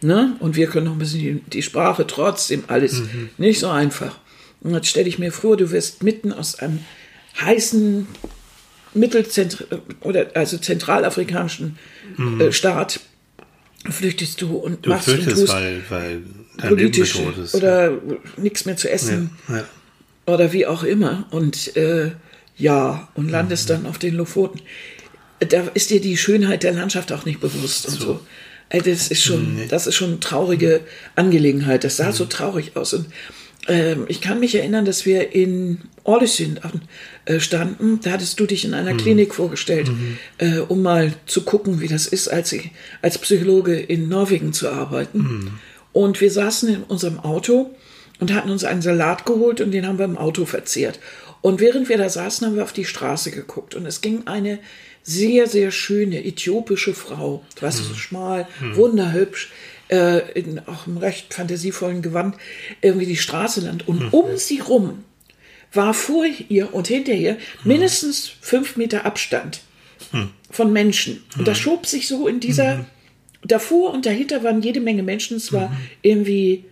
ne? und wir können noch ein bisschen die, die Sprache trotzdem alles Mhm. nicht so einfach. Und jetzt stelle ich mir vor, du wirst mitten aus einem heißen Mittelzentr oder also zentralafrikanischen äh, Staat flüchtest du und Mhm. Du machst und fürchtest, tust weil, weil dein politisch Leben bedroht ist. oder nichts mehr zu essen ja. Ja. oder wie auch immer. Und äh, ja, und landest dann auf den Lofoten. Da ist dir die Schönheit der Landschaft auch nicht bewusst und so. Äh, Das ist schon, das ist schon eine traurige Angelegenheit. Das sah so traurig aus. Und ich kann mich erinnern, dass wir in Orlesund äh, standen. Da hattest du dich in einer Klinik vorgestellt, äh, um mal zu gucken, wie das ist, als, ich, als Psychologe in Norwegen zu arbeiten. Und wir saßen in unserem Auto und hatten uns einen Salat geholt und den haben wir im Auto verzehrt. Und während wir da saßen, haben wir auf die Straße geguckt und es ging eine sehr, sehr schöne äthiopische Frau, weißt du, so schmal, wunderhübsch, äh, in auch einem recht fantasievollen Gewand, irgendwie die Straße lang. Und um sie rum war vor ihr und hinter ihr mindestens fünf Meter Abstand von Menschen. Und das schob sich so in dieser, davor und dahinter waren jede Menge Menschen. Es war irgendwie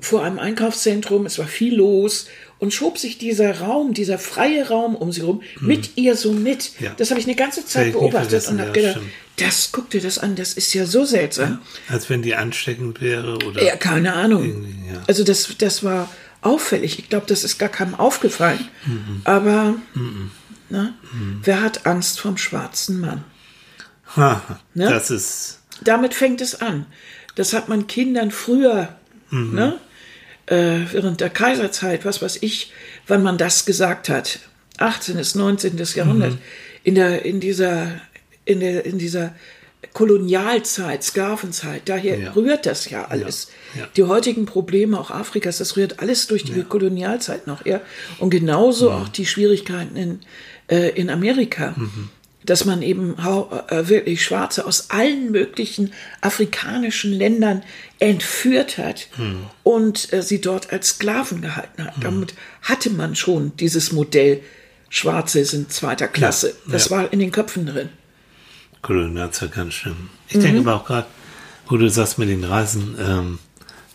vor einem Einkaufszentrum, es war viel los und schob sich dieser Raum, dieser freie Raum um sie rum mit ihr so mit. Ja. Das habe ich eine ganze Zeit beobachtet und habe gedacht, stimmt. Das guck dir das an, das ist ja so seltsam. Als wenn die ansteckend wäre oder Ja, keine Ahnung. Ja. Also das, das war auffällig. Ich glaube, das ist gar keinem aufgefallen. Aber Na, wer hat Angst vom schwarzen Mann? Ha, Ne? Das ist Damit fängt es an. Das hat man Kindern früher, ne, äh, während der Kaiserzeit, was weiß ich, wann man das gesagt hat, 18. bis 19. Jahrhundert, in der, in dieser, in der, in dieser Kolonialzeit, Sklavenzeit, daher Ja. rührt das ja alles. Ja. Die heutigen Probleme auch Afrikas, das rührt alles durch die Kolonialzeit noch her. Und genauso auch die Schwierigkeiten in, äh, in Amerika. Dass man eben äh, wirklich Schwarze aus allen möglichen afrikanischen Ländern entführt hat und äh, sie dort als Sklaven gehalten hat. Damit hatte man schon dieses Modell, Schwarze sind zweiter Klasse. Das ja. war in den Köpfen drin. Kolonialzeit ganz schlimm. Ich Mhm. denke aber auch gerade, wo du sagst mit den Reisen, ähm,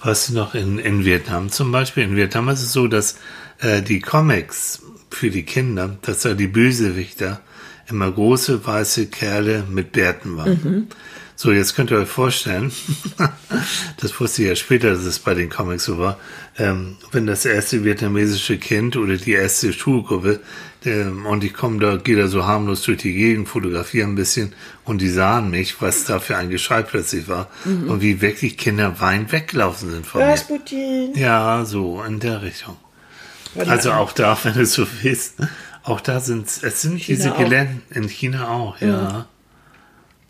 weißt du noch, in, in Vietnam zum Beispiel, in Vietnam ist es so, dass äh, die Comics für die Kinder, dass da die Bösewichter immer große weiße Kerle mit Bärten waren. Mhm. So, jetzt könnt ihr euch vorstellen, das wusste ich ja später, dass es bei den Comics so war, ähm, wenn das erste vietnamesische Kind oder die erste Schulgruppe, ähm, und ich komme da, gehe da so harmlos durch die Gegend, fotografiere ein bisschen und die sahen mich, was da für ein Geschrei plötzlich war und wie wirklich Kinder weinend weggelaufen sind von mir. Rasputin. Ja, so in der Richtung. Also auch da, wenn du so willst, auch da sind es sind diese auch. Gelände in China auch, ja.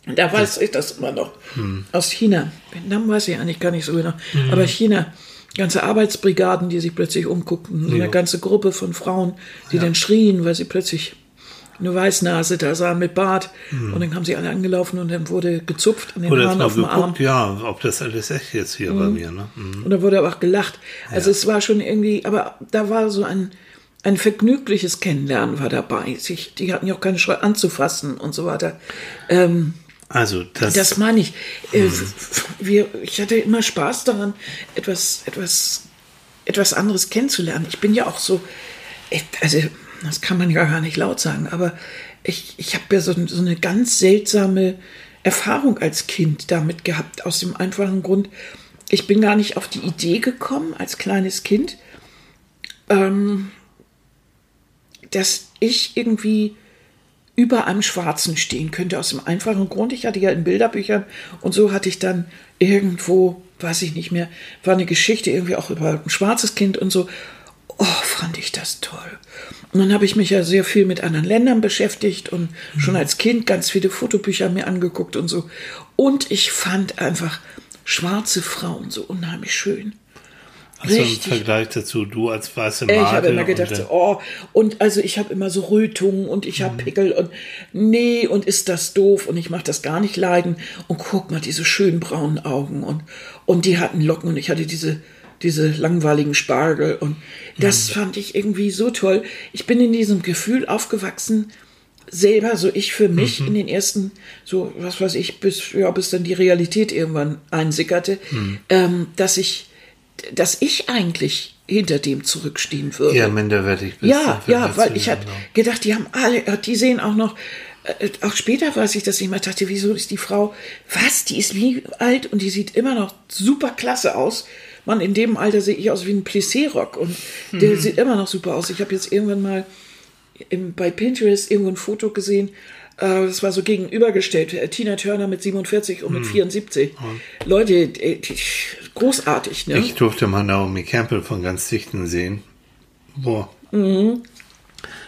Da weiß ich das immer noch. Hm. Aus China. Vietnam weiß ich eigentlich gar nicht so genau. Aber China, ganze Arbeitsbrigaden, die sich plötzlich umguckten. So eine Ja. ganze Gruppe von Frauen, die dann schrien, weil sie plötzlich eine Weißnase da sahen mit Bart. Und dann kamen sie alle angelaufen und dann wurde gezupft an den. Oder Haaren auf dem Arm. ja, ob das alles echt ist hier bei mir, ne? Mhm. Und da wurde aber auch gelacht. Also es war schon irgendwie, aber da war so ein, ein vergnügliches Kennenlernen war dabei. Sich, die hatten ja auch keine Scheu anzufassen und so weiter. Ähm, Also das, Das meine ich. Äh, Mhm. Wir, ich hatte immer Spaß daran, etwas, etwas etwas anderes kennenzulernen. Ich bin ja auch so, ich, also das kann man ja gar nicht laut sagen, aber ich, ich habe ja so, so eine ganz seltsame Erfahrung als Kind damit gehabt, aus dem einfachen Grund, ich bin gar nicht auf die Idee gekommen, als kleines Kind, ähm, dass ich irgendwie über einem Schwarzen stehen könnte, aus dem einfachen Grund, ich hatte ja in Bilderbüchern und so hatte ich dann irgendwo, weiß ich nicht mehr, war eine Geschichte irgendwie auch über ein schwarzes Kind und so. Oh, fand ich das toll. Und dann habe ich mich ja sehr viel mit anderen Ländern beschäftigt und mhm. schon als Kind ganz viele Fotobücher mir angeguckt und so. Und ich fand einfach schwarze Frauen so unheimlich schön. Also im Vergleich dazu, du als weiße Madel. Ich habe immer gedacht, und, oh, und also ich habe immer so Rötungen und ich habe mhm. Pickel und nee, und ist das doof und ich mache das gar nicht leiden. Und guck mal, diese schönen braunen Augen und, und die hatten Locken und ich hatte diese, diese langweiligen Spargel und das mhm. fand ich irgendwie so toll. Ich bin in diesem Gefühl aufgewachsen, selber, so ich für mich mhm. in den ersten, so was weiß ich, bis, ja, bis dann die Realität irgendwann einsickerte, mhm. ähm, dass ich dass ich eigentlich hinter dem zurückstehen würde. Ja, minderwertig bist. Ja, ja, weil ich hatte gedacht, die haben alle, die sehen auch noch, äh, auch später weiß ich, dass ich mal dachte, wieso ist die Frau, was, die ist wie alt und die sieht immer noch super klasse aus. Mann, in dem Alter sehe ich aus wie ein Plissé-Rock und der mhm. sieht immer noch super aus. Ich habe jetzt irgendwann mal im, bei Pinterest irgendwo ein Foto gesehen, äh, das war so gegenübergestellt. Äh, Tina Turner mit 47 und mit hm. 74. Hm. Leute, äh, großartig, ne? Ich durfte mal Naomi Campbell von ganz Dichten sehen. Boah. Mhm.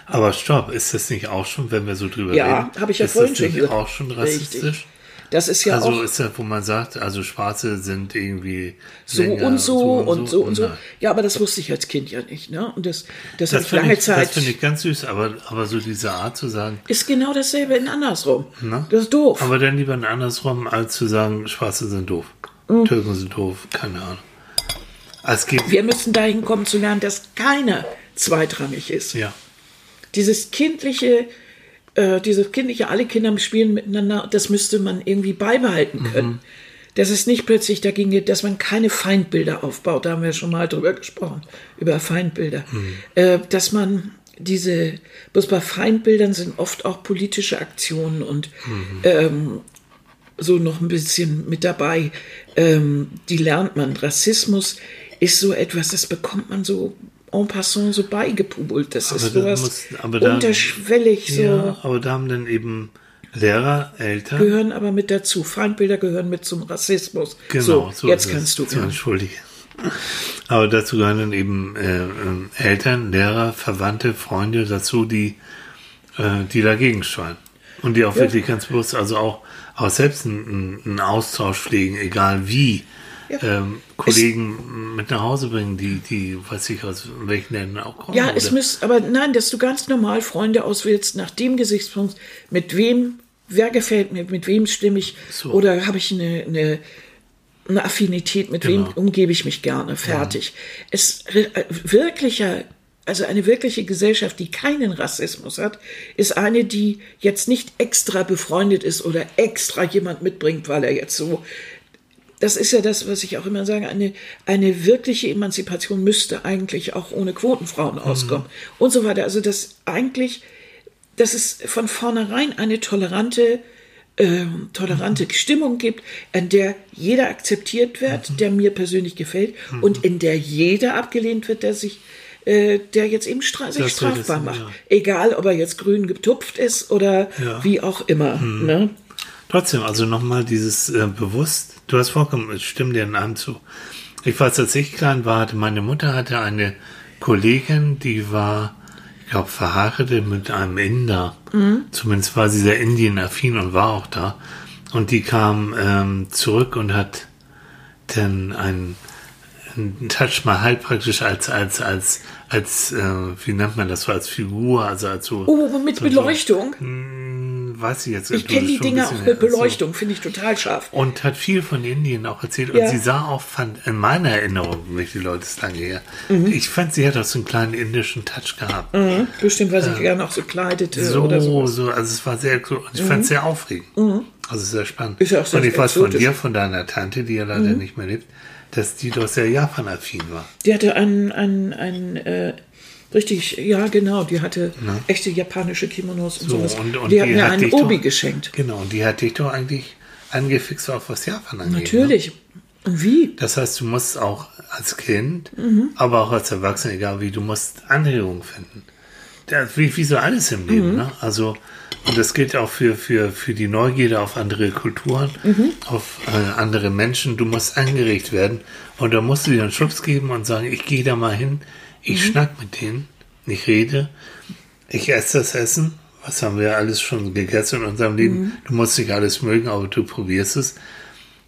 Aber stopp, ist das nicht auch schon, wenn wir so drüber ja, reden? Ja, habe ich ja vorhin schon gesagt. auch schon rassistisch? Richtig. Das ist ja also auch. ist ja, wo man sagt, also Schwarze sind irgendwie so und so, und so und so. Und so. Ja, aber das wusste ich als Kind ja nicht, ne? Und das, das, das hat lange ich, Zeit. Das finde ich ganz süß, aber, aber so diese Art zu sagen. Ist genau dasselbe in andersrum. Na? Das ist doof. Aber dann lieber in andersrum, als zu sagen, Schwarze sind doof. Mhm. Türken sind doof, keine Ahnung. Es gibt Wir müssen dahin kommen zu lernen, dass keiner zweitrangig ist. Ja. Dieses kindliche, äh, diese kindliche, alle Kinder spielen miteinander, das müsste man irgendwie beibehalten können. Mhm. Dass es nicht plötzlich dagegen geht, dass man keine Feindbilder aufbaut. Da haben wir schon mal drüber gesprochen, über Feindbilder. Mhm. Äh, dass man diese, bloß bei Feindbildern sind oft auch politische Aktionen und mhm. ähm, so noch ein bisschen mit dabei. Ähm, die lernt man. Rassismus ist so etwas, das bekommt man so en passant so beigepubelt. Das aber ist sowas muss, da, unterschwellig so. Ja, aber da haben dann eben Lehrer, Eltern. Gehören aber mit dazu. Feindbilder gehören mit zum Rassismus. Genau, so, so jetzt kannst du. Ja, entschuldige. Aber dazu gehören dann eben äh, äh, Eltern, Lehrer, Verwandte, Freunde dazu, die, äh, die dagegen steuern. Und die auch ja. wirklich ganz bewusst, also auch, auch selbst einen, einen Austausch pflegen, egal wie ähm, Kollegen es, mit nach Hause bringen, die, die, weiß ich, aus welchen Ländern auch kommen. Ja, es müsste, aber nein, dass du ganz normal Freunde auswählst, nach dem Gesichtspunkt, mit wem, wer gefällt mir, mit wem stimme ich, so. oder habe ich eine, eine, eine Affinität, mit genau. wem umgebe ich mich gerne, fertig. Ja. Es äh, wirklicher also eine wirkliche Gesellschaft, die keinen Rassismus hat, ist eine, die jetzt nicht extra befreundet ist oder extra jemand mitbringt, weil er jetzt so das ist ja das, was ich auch immer sage, eine, eine wirkliche Emanzipation müsste eigentlich auch ohne Quotenfrauen mhm. auskommen und so weiter. Also das eigentlich, dass es von vornherein eine tolerante, äh, tolerante mhm. Stimmung gibt, an der jeder akzeptiert wird, mhm. der mir persönlich gefällt mhm. und in der jeder abgelehnt wird, der sich äh, der jetzt eben stra sich strafbar macht. Ja. Egal, ob er jetzt grün getupft ist oder ja. wie auch immer. Mhm. Ne? Trotzdem, also nochmal dieses äh, bewusst, du hast vollkommen, ich stimme dir in einem zu. Ich weiß, als ich klein war, hatte meine Mutter hatte eine Kollegin, die war, ich glaube, verheiratet mit einem Inder. Mhm. Zumindest war sie sehr Indien-affin und war auch da. Und die kam ähm, zurück und hat dann ein, ein Touch Mahal praktisch als, als, als, als, äh, wie nennt man das so, als Figur, also als so. Oh, mit Beleuchtung? So, weiß ich jetzt. Ich kenne die Dinger auch mit Beleuchtung, so. finde ich total scharf. Und hat viel von Indien auch erzählt. Ja. Und sie sah auch, fand, in meiner Erinnerung, nicht die Leute ist lange her, mhm. ich fand, sie hat auch so einen kleinen indischen Touch gehabt. Mhm. Bestimmt, weil sie äh, gerne auch so kleidete. So, oder so. so. Also es war sehr, ich mhm. fand es sehr aufregend. Mhm. Also sehr spannend. Ist ja auch sehr Und ich weiß von dir, von deiner Tante, die ja leider mhm. nicht mehr lebt, dass die doch sehr Japan-affin war. Die hatte ein, ein, ein äh, richtig, ja genau, die hatte echte japanische Kimonos und So, sowas. und- und die hat die mir hat einen Obi doch- geschenkt. Genau, und die hat dich doch eigentlich angefixt, auch was Japan angeht. Ne? Natürlich. Und wie? Das heißt, du musst auch als Kind, Mhm. aber auch als Erwachsener, egal wie, du musst Anregungen finden. Das, wie, wie so alles im Mhm. Leben. Ne? Also, und das gilt auch für, für, für die Neugierde auf andere Kulturen, Mhm. auf äh, andere Menschen. Du musst angeregt werden. Und da musst du dir einen Schubs geben und sagen, ich gehe da mal hin, ich Mhm. schnack mit denen, ich rede, ich esse das Essen. Was haben wir alles schon gegessen in unserem Leben? Mhm. Du musst nicht alles mögen, aber du probierst es.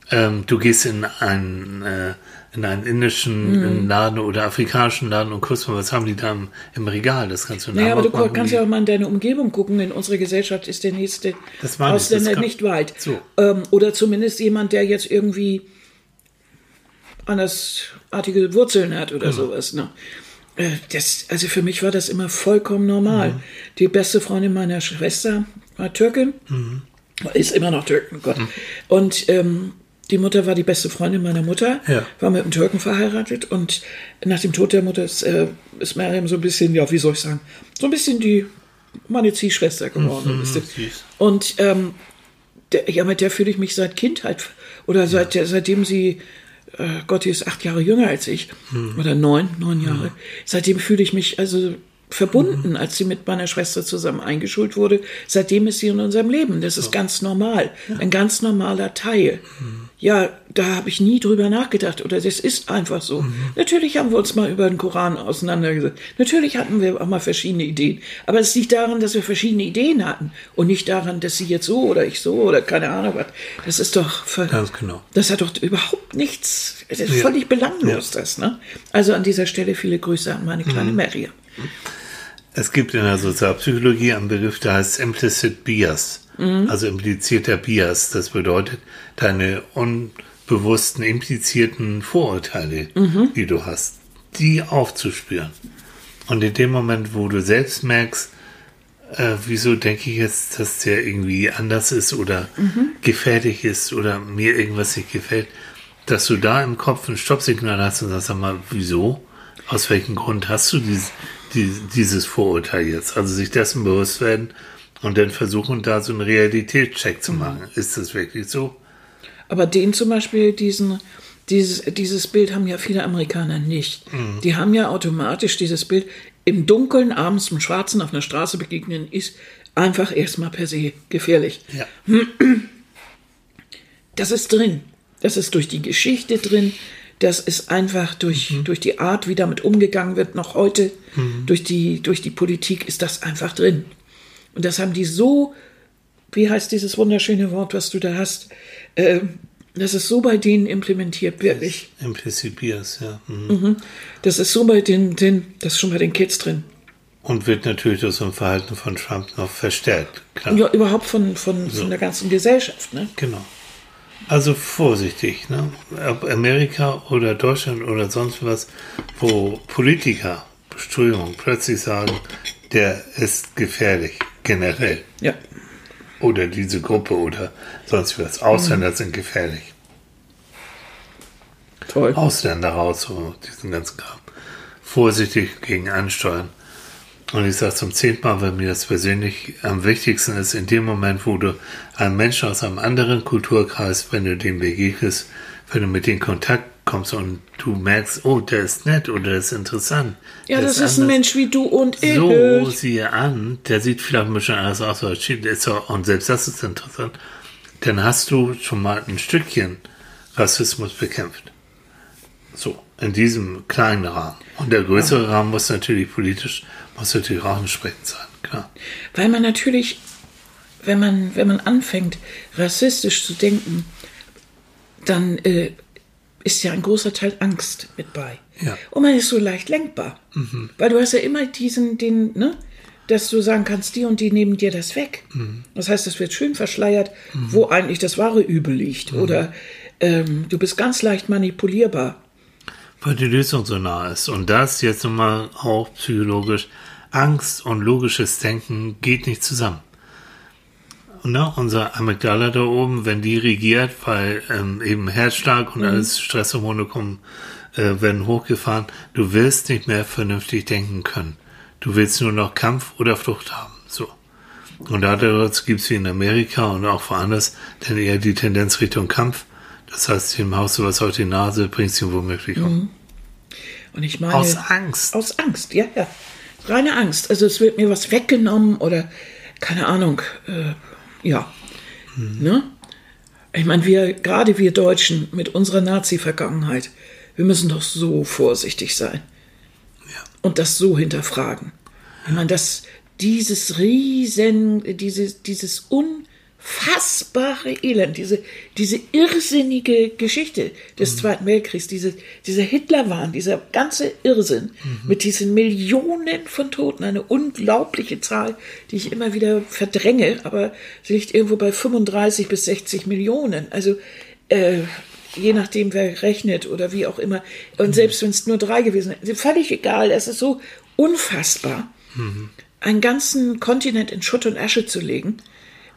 Ähm, du gehst in einen, äh, in einen indischen Mhm. Laden oder afrikanischen Laden und guckst mal, was haben die da im, im Regal? Das kannst du Naja, aber du machen, kannst ja auch mal in deine Umgebung gucken. In unserer Gesellschaft ist der nächste Ausländer kann- nicht weit. So. Ähm, oder zumindest jemand, der jetzt irgendwie andersartige Wurzeln hat oder Genau. sowas. Ne? Äh, Das, also für mich war das immer vollkommen normal. Mhm. Die beste Freundin meiner Schwester war Türkin. Mhm. Ist immer noch Türkin, oh Gott. Und ähm, die Mutter war die beste Freundin meiner Mutter, Ja. war mit einem Türken verheiratet und nach dem Tod der Mutter ist, äh, ist Mariam so ein bisschen, ja, wie soll ich sagen, so ein bisschen die meine Ziehschwester geworden. ihr. süß. Und ähm, der, ja, mit der fühle ich mich seit Kindheit oder seit der, seitdem sie, äh, Gott, die ist acht Jahre jünger als ich oder neun, neun Jahre. Seitdem fühle ich mich also verbunden, als sie mit meiner Schwester zusammen eingeschult wurde. Seitdem ist sie in unserem Leben. Das ist ganz normal, ein ganz normaler Teil. Ja, da habe ich nie drüber nachgedacht oder das ist einfach so. Natürlich haben wir uns mal über den Koran auseinandergesetzt. Natürlich hatten wir auch mal verschiedene Ideen. Aber es liegt daran, dass wir verschiedene Ideen hatten und nicht daran, dass sie jetzt so oder ich so oder keine Ahnung was. Das ist doch Ganz genau. das hat doch überhaupt nichts, das ist Ja. völlig belanglos, das, ne? Also an dieser Stelle viele Grüße an meine kleine Mary. Es gibt in der Sozialpsychologie einen Begriff, der heißt Implicit Bias, also implizierter Bias. Das bedeutet, deine unbewussten, implizierten Vorurteile, die du hast, die aufzuspüren. Und in dem Moment, wo du selbst merkst, äh, wieso denke ich jetzt, dass der irgendwie anders ist oder gefährlich ist oder mir irgendwas nicht gefällt, dass du da im Kopf ein Stoppsignal hast und sagst, sag mal, wieso? Aus welchem Grund hast du dieses, dieses, dieses Vorurteil jetzt? Also sich dessen bewusst werden und dann versuchen, da so einen Realitätscheck zu machen. Ist das wirklich so? Aber den zum Beispiel, diesen, dieses, dieses Bild haben ja viele Amerikaner nicht. Die haben ja automatisch dieses Bild im Dunkeln abends mit Schwarzen auf einer Straße begegnen, ist einfach erstmal per se gefährlich. Ja. Das ist drin. Das ist durch die Geschichte drin. Das ist einfach durch, durch die Art, wie damit umgegangen wird, noch heute, durch, die, durch die Politik ist das einfach drin. Und das haben die so, wie heißt dieses wunderschöne Wort, was du da hast, ähm, das ist so bei denen implementiert, wirklich. Implicit Bias, ja. Mhm. Das ist so bei den, den, das ist schon bei den Kids drin. Und wird natürlich durch so ein Verhalten von Trump noch verstärkt. Klar. Ja, überhaupt von, von, von der ganzen Gesellschaft. Ne? Genau. Also vorsichtig, ne? Ob Amerika oder Deutschland oder sonst was, wo Politiker, Strömungen plötzlich sagen, der ist gefährlich, generell. Ja. Oder diese Gruppe oder sonst was. Ausländer sind gefährlich. Toll. Ausländer raus, so diesen ganzen Kram. Vorsichtig gegen ansteuern. Und ich sage zum zehnten Mal, weil mir das persönlich am wichtigsten ist, in dem Moment, wo du einem Menschen aus einem anderen Kulturkreis, wenn du dem begegnest, wenn du mit dem Kontakt kommst und du merkst, oh, der ist nett oder der ist interessant. Ja, das ist ein anders. Mensch wie du und ich. So siehe an, der sieht vielleicht ein bisschen anders aus, aber ist auch- und selbst das ist interessant. Dann hast du schon mal ein Stückchen Rassismus bekämpft. So, in diesem kleinen Rahmen. Und der größere Rahmen muss natürlich politisch, muss natürlich auch entsprechend sein, klar. Weil man natürlich, wenn man, wenn man anfängt, rassistisch zu denken, dann äh, ist ja ein großer Teil Angst mit bei. Ja. Und man ist so leicht lenkbar. Weil du hast ja immer diesen, den, ne? Dass du sagen kannst, die und die nehmen dir das weg. Das heißt, es wird schön verschleiert, wo eigentlich das wahre Übel liegt. Oder ähm, du bist ganz leicht manipulierbar. Weil die Lösung so nah ist. Und das jetzt nochmal auch psychologisch. Angst und logisches Denken geht nicht zusammen. ne, unser Amygdala da oben, wenn die regiert, weil ähm, eben Herzschlag und alles Stresshormone kommen, äh, werden hochgefahren, du willst nicht mehr vernünftig denken können. Du willst nur noch Kampf oder Flucht haben. So. Und dadurch gibt es wie in Amerika und auch woanders dann eher die Tendenz Richtung Kampf. Das heißt, dem Haus sowas auf die Nase bringst du womöglich um. Und ich meine. Aus Angst. Aus Angst, ja, ja. Reine Angst. Also es wird mir was weggenommen oder keine Ahnung. Äh, ja. Ne? Ich meine, wir, gerade wir Deutschen mit unserer Nazi-Vergangenheit, wir müssen doch so vorsichtig sein. Ja. Und das so hinterfragen. Ich meine, das, dieses riesen, dieses, dieses unfassbare Elend, diese, diese irrsinnige Geschichte des Zweiten Weltkriegs, diese, dieser Hitlerwahn, dieser ganze Irrsinn mit diesen Millionen von Toten, eine unglaubliche Zahl, die ich immer wieder verdränge, aber sie liegt irgendwo bei 35 bis 60 Millionen. Also, äh, je nachdem, wer rechnet oder wie auch immer. Und selbst wenn es nur drei gewesen wären, völlig egal, es ist so unfassbar einen ganzen Kontinent in Schutt und Asche zu legen,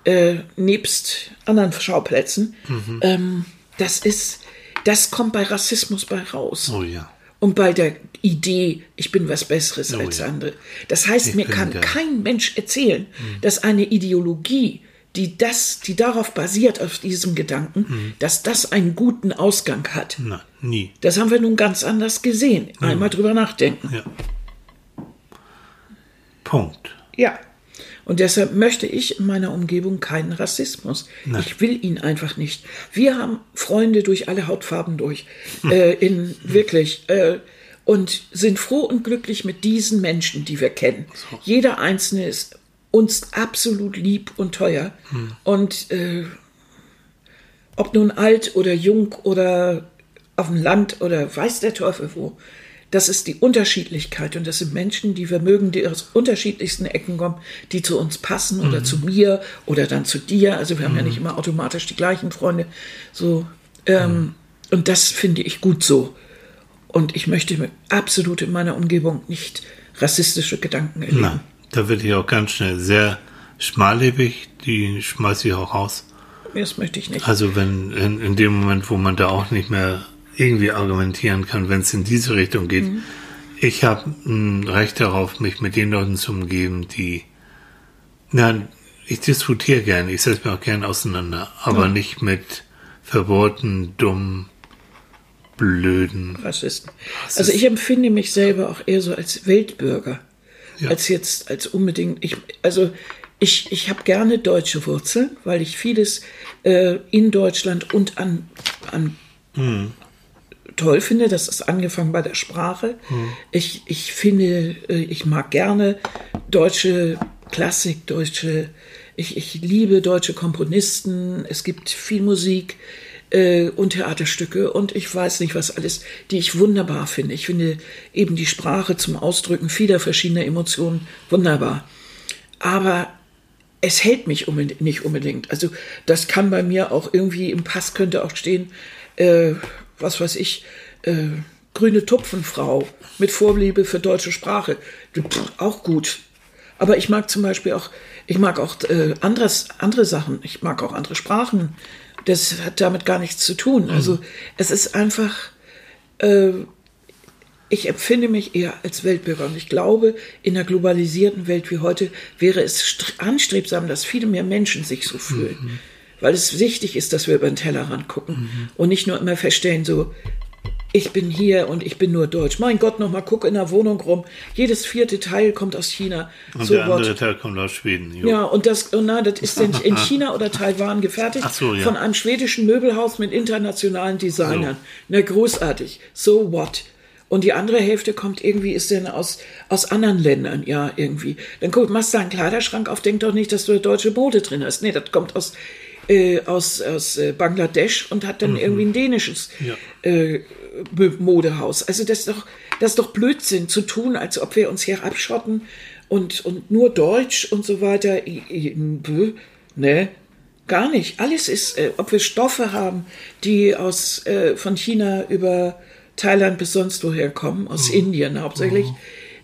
äh, nebst anderen Schauplätzen, ähm, das ist, das kommt bei Rassismus bei raus. Oh ja. Und bei der Idee, ich bin was Besseres Oh als ja. andere. Das heißt, Ich mir kann der- kein Mensch erzählen, dass eine Ideologie, die das, die darauf basiert, auf diesem Gedanken, dass das einen guten Ausgang hat. Nein, nie. Das haben wir nun ganz anders gesehen. Einmal drüber nachdenken. Ja. Punkt. Ja. Und deshalb möchte ich in meiner Umgebung keinen Rassismus. Ich will ihn einfach nicht. Wir haben Freunde durch alle Hautfarben durch. Äh, in wirklich. Äh, und sind froh und glücklich mit diesen Menschen, die wir kennen. Jeder einzelne ist uns absolut lieb und teuer. Und äh, ob nun alt oder jung oder auf dem Land oder weiß der Teufel wo. Das ist die Unterschiedlichkeit und das sind Menschen, die wir mögen, die aus unterschiedlichsten Ecken kommen, die zu uns passen oder zu mir oder dann zu dir. Also wir haben ja nicht immer automatisch die gleichen Freunde. So ähm, und das finde ich gut so. Und ich möchte mir absolut in meiner Umgebung nicht rassistische Gedanken erleben. Nein, da wird ich auch ganz schnell sehr schmallebig, die schmeiße ich auch raus. Das möchte ich nicht. Also wenn in, in dem Moment, wo man da auch nicht mehr irgendwie argumentieren kann, wenn es in diese Richtung geht, ich habe ein Recht darauf, mich mit den Leuten zu umgeben, die, na, ich diskutiere gern, ich setze mich auch gern auseinander, aber nicht mit verbohrten, dummen, blöden. Rassisten. Also ich empfinde mich selber auch eher so als Weltbürger, Ja. als jetzt, als unbedingt, ich, also ich, ich habe gerne deutsche Wurzeln, weil ich vieles äh, in Deutschland und an, an toll finde. Das ist angefangen bei der Sprache. Ich, ich finde, äh, ich mag gerne deutsche Klassik, deutsche, ich, ich liebe deutsche Komponisten. Es gibt viel Musik äh, und Theaterstücke und ich weiß nicht was alles, die ich wunderbar finde. Ich finde eben die Sprache zum Ausdrücken vieler verschiedener Emotionen wunderbar. Aber es hält mich unbedingt, nicht unbedingt. Also das kann bei mir auch irgendwie im Pass könnte auch stehen, äh, was weiß ich, äh, grüne Tupfenfrau mit Vorliebe für deutsche Sprache. Pff, auch gut. Aber ich mag zum Beispiel auch, ich mag auch äh, anderes, andere Sachen. Ich mag auch andere Sprachen. Das hat damit gar nichts zu tun. Also es ist einfach, äh, ich empfinde mich eher als Weltbürger und ich glaube, in einer globalisierten Welt wie heute wäre es stre- anstrebsam, dass viele mehr Menschen sich so fühlen. Weil es wichtig ist, dass wir über den Tellerrand gucken und nicht nur immer feststellen, so, ich bin hier und ich bin nur deutsch. Mein Gott, noch mal guck in der Wohnung rum. Jedes vierte Teil kommt aus China. Und so der andere Teil kommt aus Schweden. Jo. Ja, und das, und na, das ist in, in China oder Taiwan gefertigt Ach so, ja. von einem schwedischen Möbelhaus mit internationalen Designern. Na, großartig. So what? Und die andere Hälfte kommt irgendwie, ist denn aus, aus anderen Ländern, ja, irgendwie. Dann guck, machst du einen Kleiderschrank auf, denk doch nicht, dass du da deutsche Mode drin hast. Nee, das kommt aus, äh, aus, aus äh, Bangladesch und hat dann irgendwie ein dänisches Mhm. Ja. äh, Modehaus. Also das ist doch, das ist doch Blödsinn zu tun, als ob wir uns hier abschotten und, und nur Deutsch und so weiter. Ne? Gar nicht. Alles ist, äh, ob wir Stoffe haben, die aus äh, von China über Thailand bis sonst woher kommen, aus Indien hauptsächlich.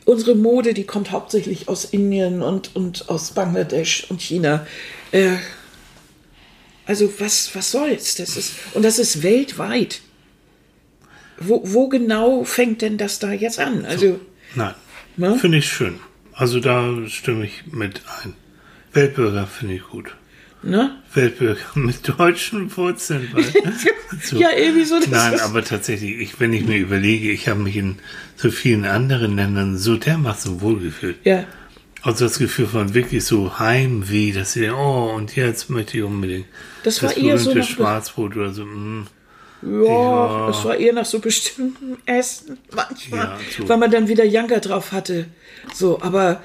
Unsere Mode, die kommt hauptsächlich aus Indien und, und aus Bangladesch und China. Äh, Also was, was soll's? Das ist, und das ist weltweit. Wo, wo genau fängt denn das da jetzt an? Also, Nein, Ne? finde ich schön. Also da stimme ich mit ein. Weltbürger finde ich gut. ne? Weltbürger mit deutschen Wurzeln. So. Ja, irgendwie so. Das Nein, ist- aber tatsächlich, ich, wenn ich mir überlege, ich habe mich in so vielen anderen Ländern so dermaßen wohlgefühlt. Ja, Also das Gefühl von wirklich so Heimweh, dass sie, oh, und jetzt möchte ich unbedingt Das war eher so nach- Schwarzbrot oder so. mm. ja, Ja. das war eher nach so bestimmten Essen manchmal, Ja, so. weil man dann wieder Janker drauf hatte. So, aber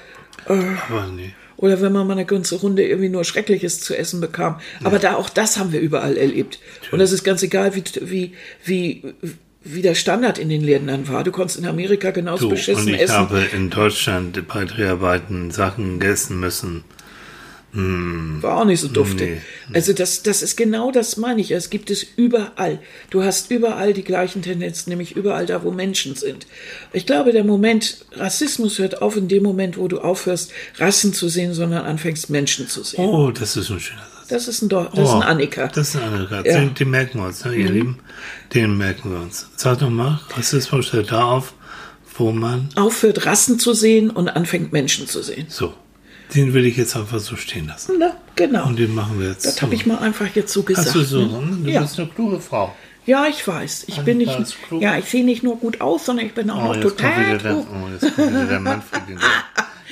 Aber nee. Oder wenn man mal eine ganze Runde irgendwie nur Schreckliches zu essen bekam. Aber da auch das haben wir überall erlebt. Und das ist ganz egal, wie, wie, wie, wie der Standard in den Ländern war. Du konntest in Amerika genauso So, und beschissen ich essen. habe in Deutschland bei Dreharbeiten Sachen gegessen müssen. War auch nicht so dufte. Nee. Also das, das ist genau das meine ich. Es gibt es überall. Du hast überall die gleichen Tendenzen, nämlich überall da, wo Menschen sind. Ich glaube, der Moment, Rassismus hört auf in dem Moment, wo du aufhörst, Rassen zu sehen, sondern anfängst, Menschen zu sehen. Oh, das ist ein schöner Satz. Das ist ein, Dor das ist Oh, ein Annika. Das ist ein Annika. Ja. Den, den merken wir uns, ne, ihr Lieben. Den merken wir uns. Sag doch mal, Rassismus hört da auf, wo man. aufhört, Rassen zu sehen und anfängt, Menschen zu sehen. So. Den will ich jetzt einfach so stehen lassen. Na, genau. Und den machen wir jetzt. das so. habe ich mal einfach jetzt so gesagt. Hast du so, ne? du Ja. bist eine kluge Frau. ja, ich weiß. Ich bin nicht, ja, ich sehe nicht nur gut aus, sondern ich bin auch Oh, noch kommt, total wieder der, oh, jetzt kommt wieder der Manfred in dir.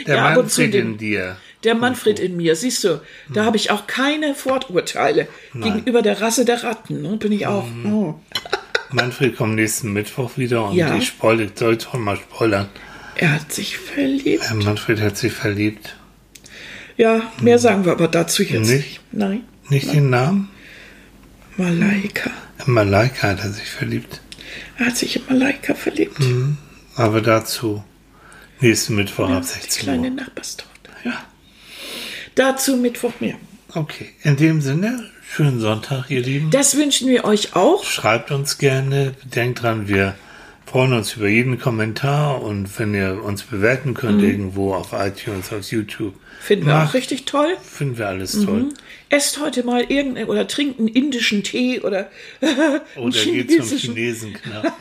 Der Ja, Manfred in dir. Der Manfred in mir, siehst du, da Hm. habe ich auch keine Vorurteile gegenüber der Rasse der Ratten. Ne? Bin ich auch. Hm. Oh. Manfred kommt nächsten Mittwoch wieder und Ja. ich spoilere, ich soll doch mal spoilern. Er hat sich verliebt. Herr Manfred hat sich verliebt. Ja, mehr sagen wir aber dazu jetzt Nicht? nicht. Nein, Nicht den Namen? Malaika. In Malaika hat er sich verliebt. Er hat sich in Malaika verliebt. Hm. Aber dazu nächsten Mittwoch ab Die 16 kleine Uhr. Nachbarstochter. Dazu Mittwoch mehr. Okay, in dem Sinne, schönen Sonntag, ihr Lieben. Das wünschen wir euch auch. Schreibt uns gerne. Denkt dran, wir freuen uns über jeden Kommentar und wenn ihr uns bewerten könnt irgendwo auf iTunes, auf YouTube. Mhm. Finden wir macht, auch richtig toll. Finden wir alles toll. Esst heute mal irgendeinen oder trinkt einen indischen Tee oder Oder geht zum Chinesen knapp.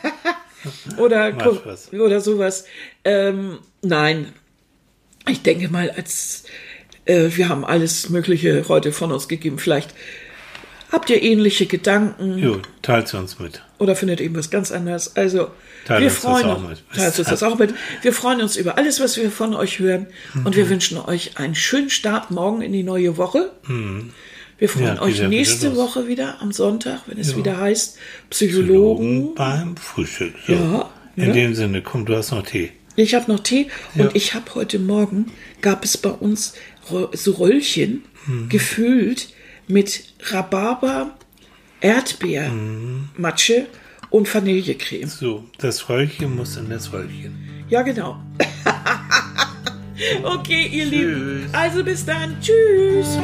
oder, oder sowas. Ähm, nein, ich denke mal, als äh, wir haben alles Mögliche heute von uns gegeben. Vielleicht habt ihr ähnliche Gedanken Jo, teilt uns mit. oder findet irgendwas ganz anderes. Also Teilt wir uns das freuen auch uns, mit. teilt uns das auch mit. Wir freuen uns über alles, was wir von euch hören und Mhm. wir wünschen euch einen schönen Start morgen in die neue Woche. Wir freuen Mhm. Ja, euch wieder- nächste wieder. Woche wieder am Sonntag, wenn es wieder heißt Psychologen. beim Frühstück. So. Ja, In ja. dem Sinne, komm, du hast noch Tee. Ich habe noch Tee Ja. und ich habe heute Morgen, gab es bei uns so Röllchen Mhm. gefüllt mit Rhabarber, Erdbeer, Mhm. Matsche und Vanillecreme. So, das Röllchen muss in das Röllchen. Ja, genau. okay, ihr Lieben. Tschüss. Also bis dann. Tschüss.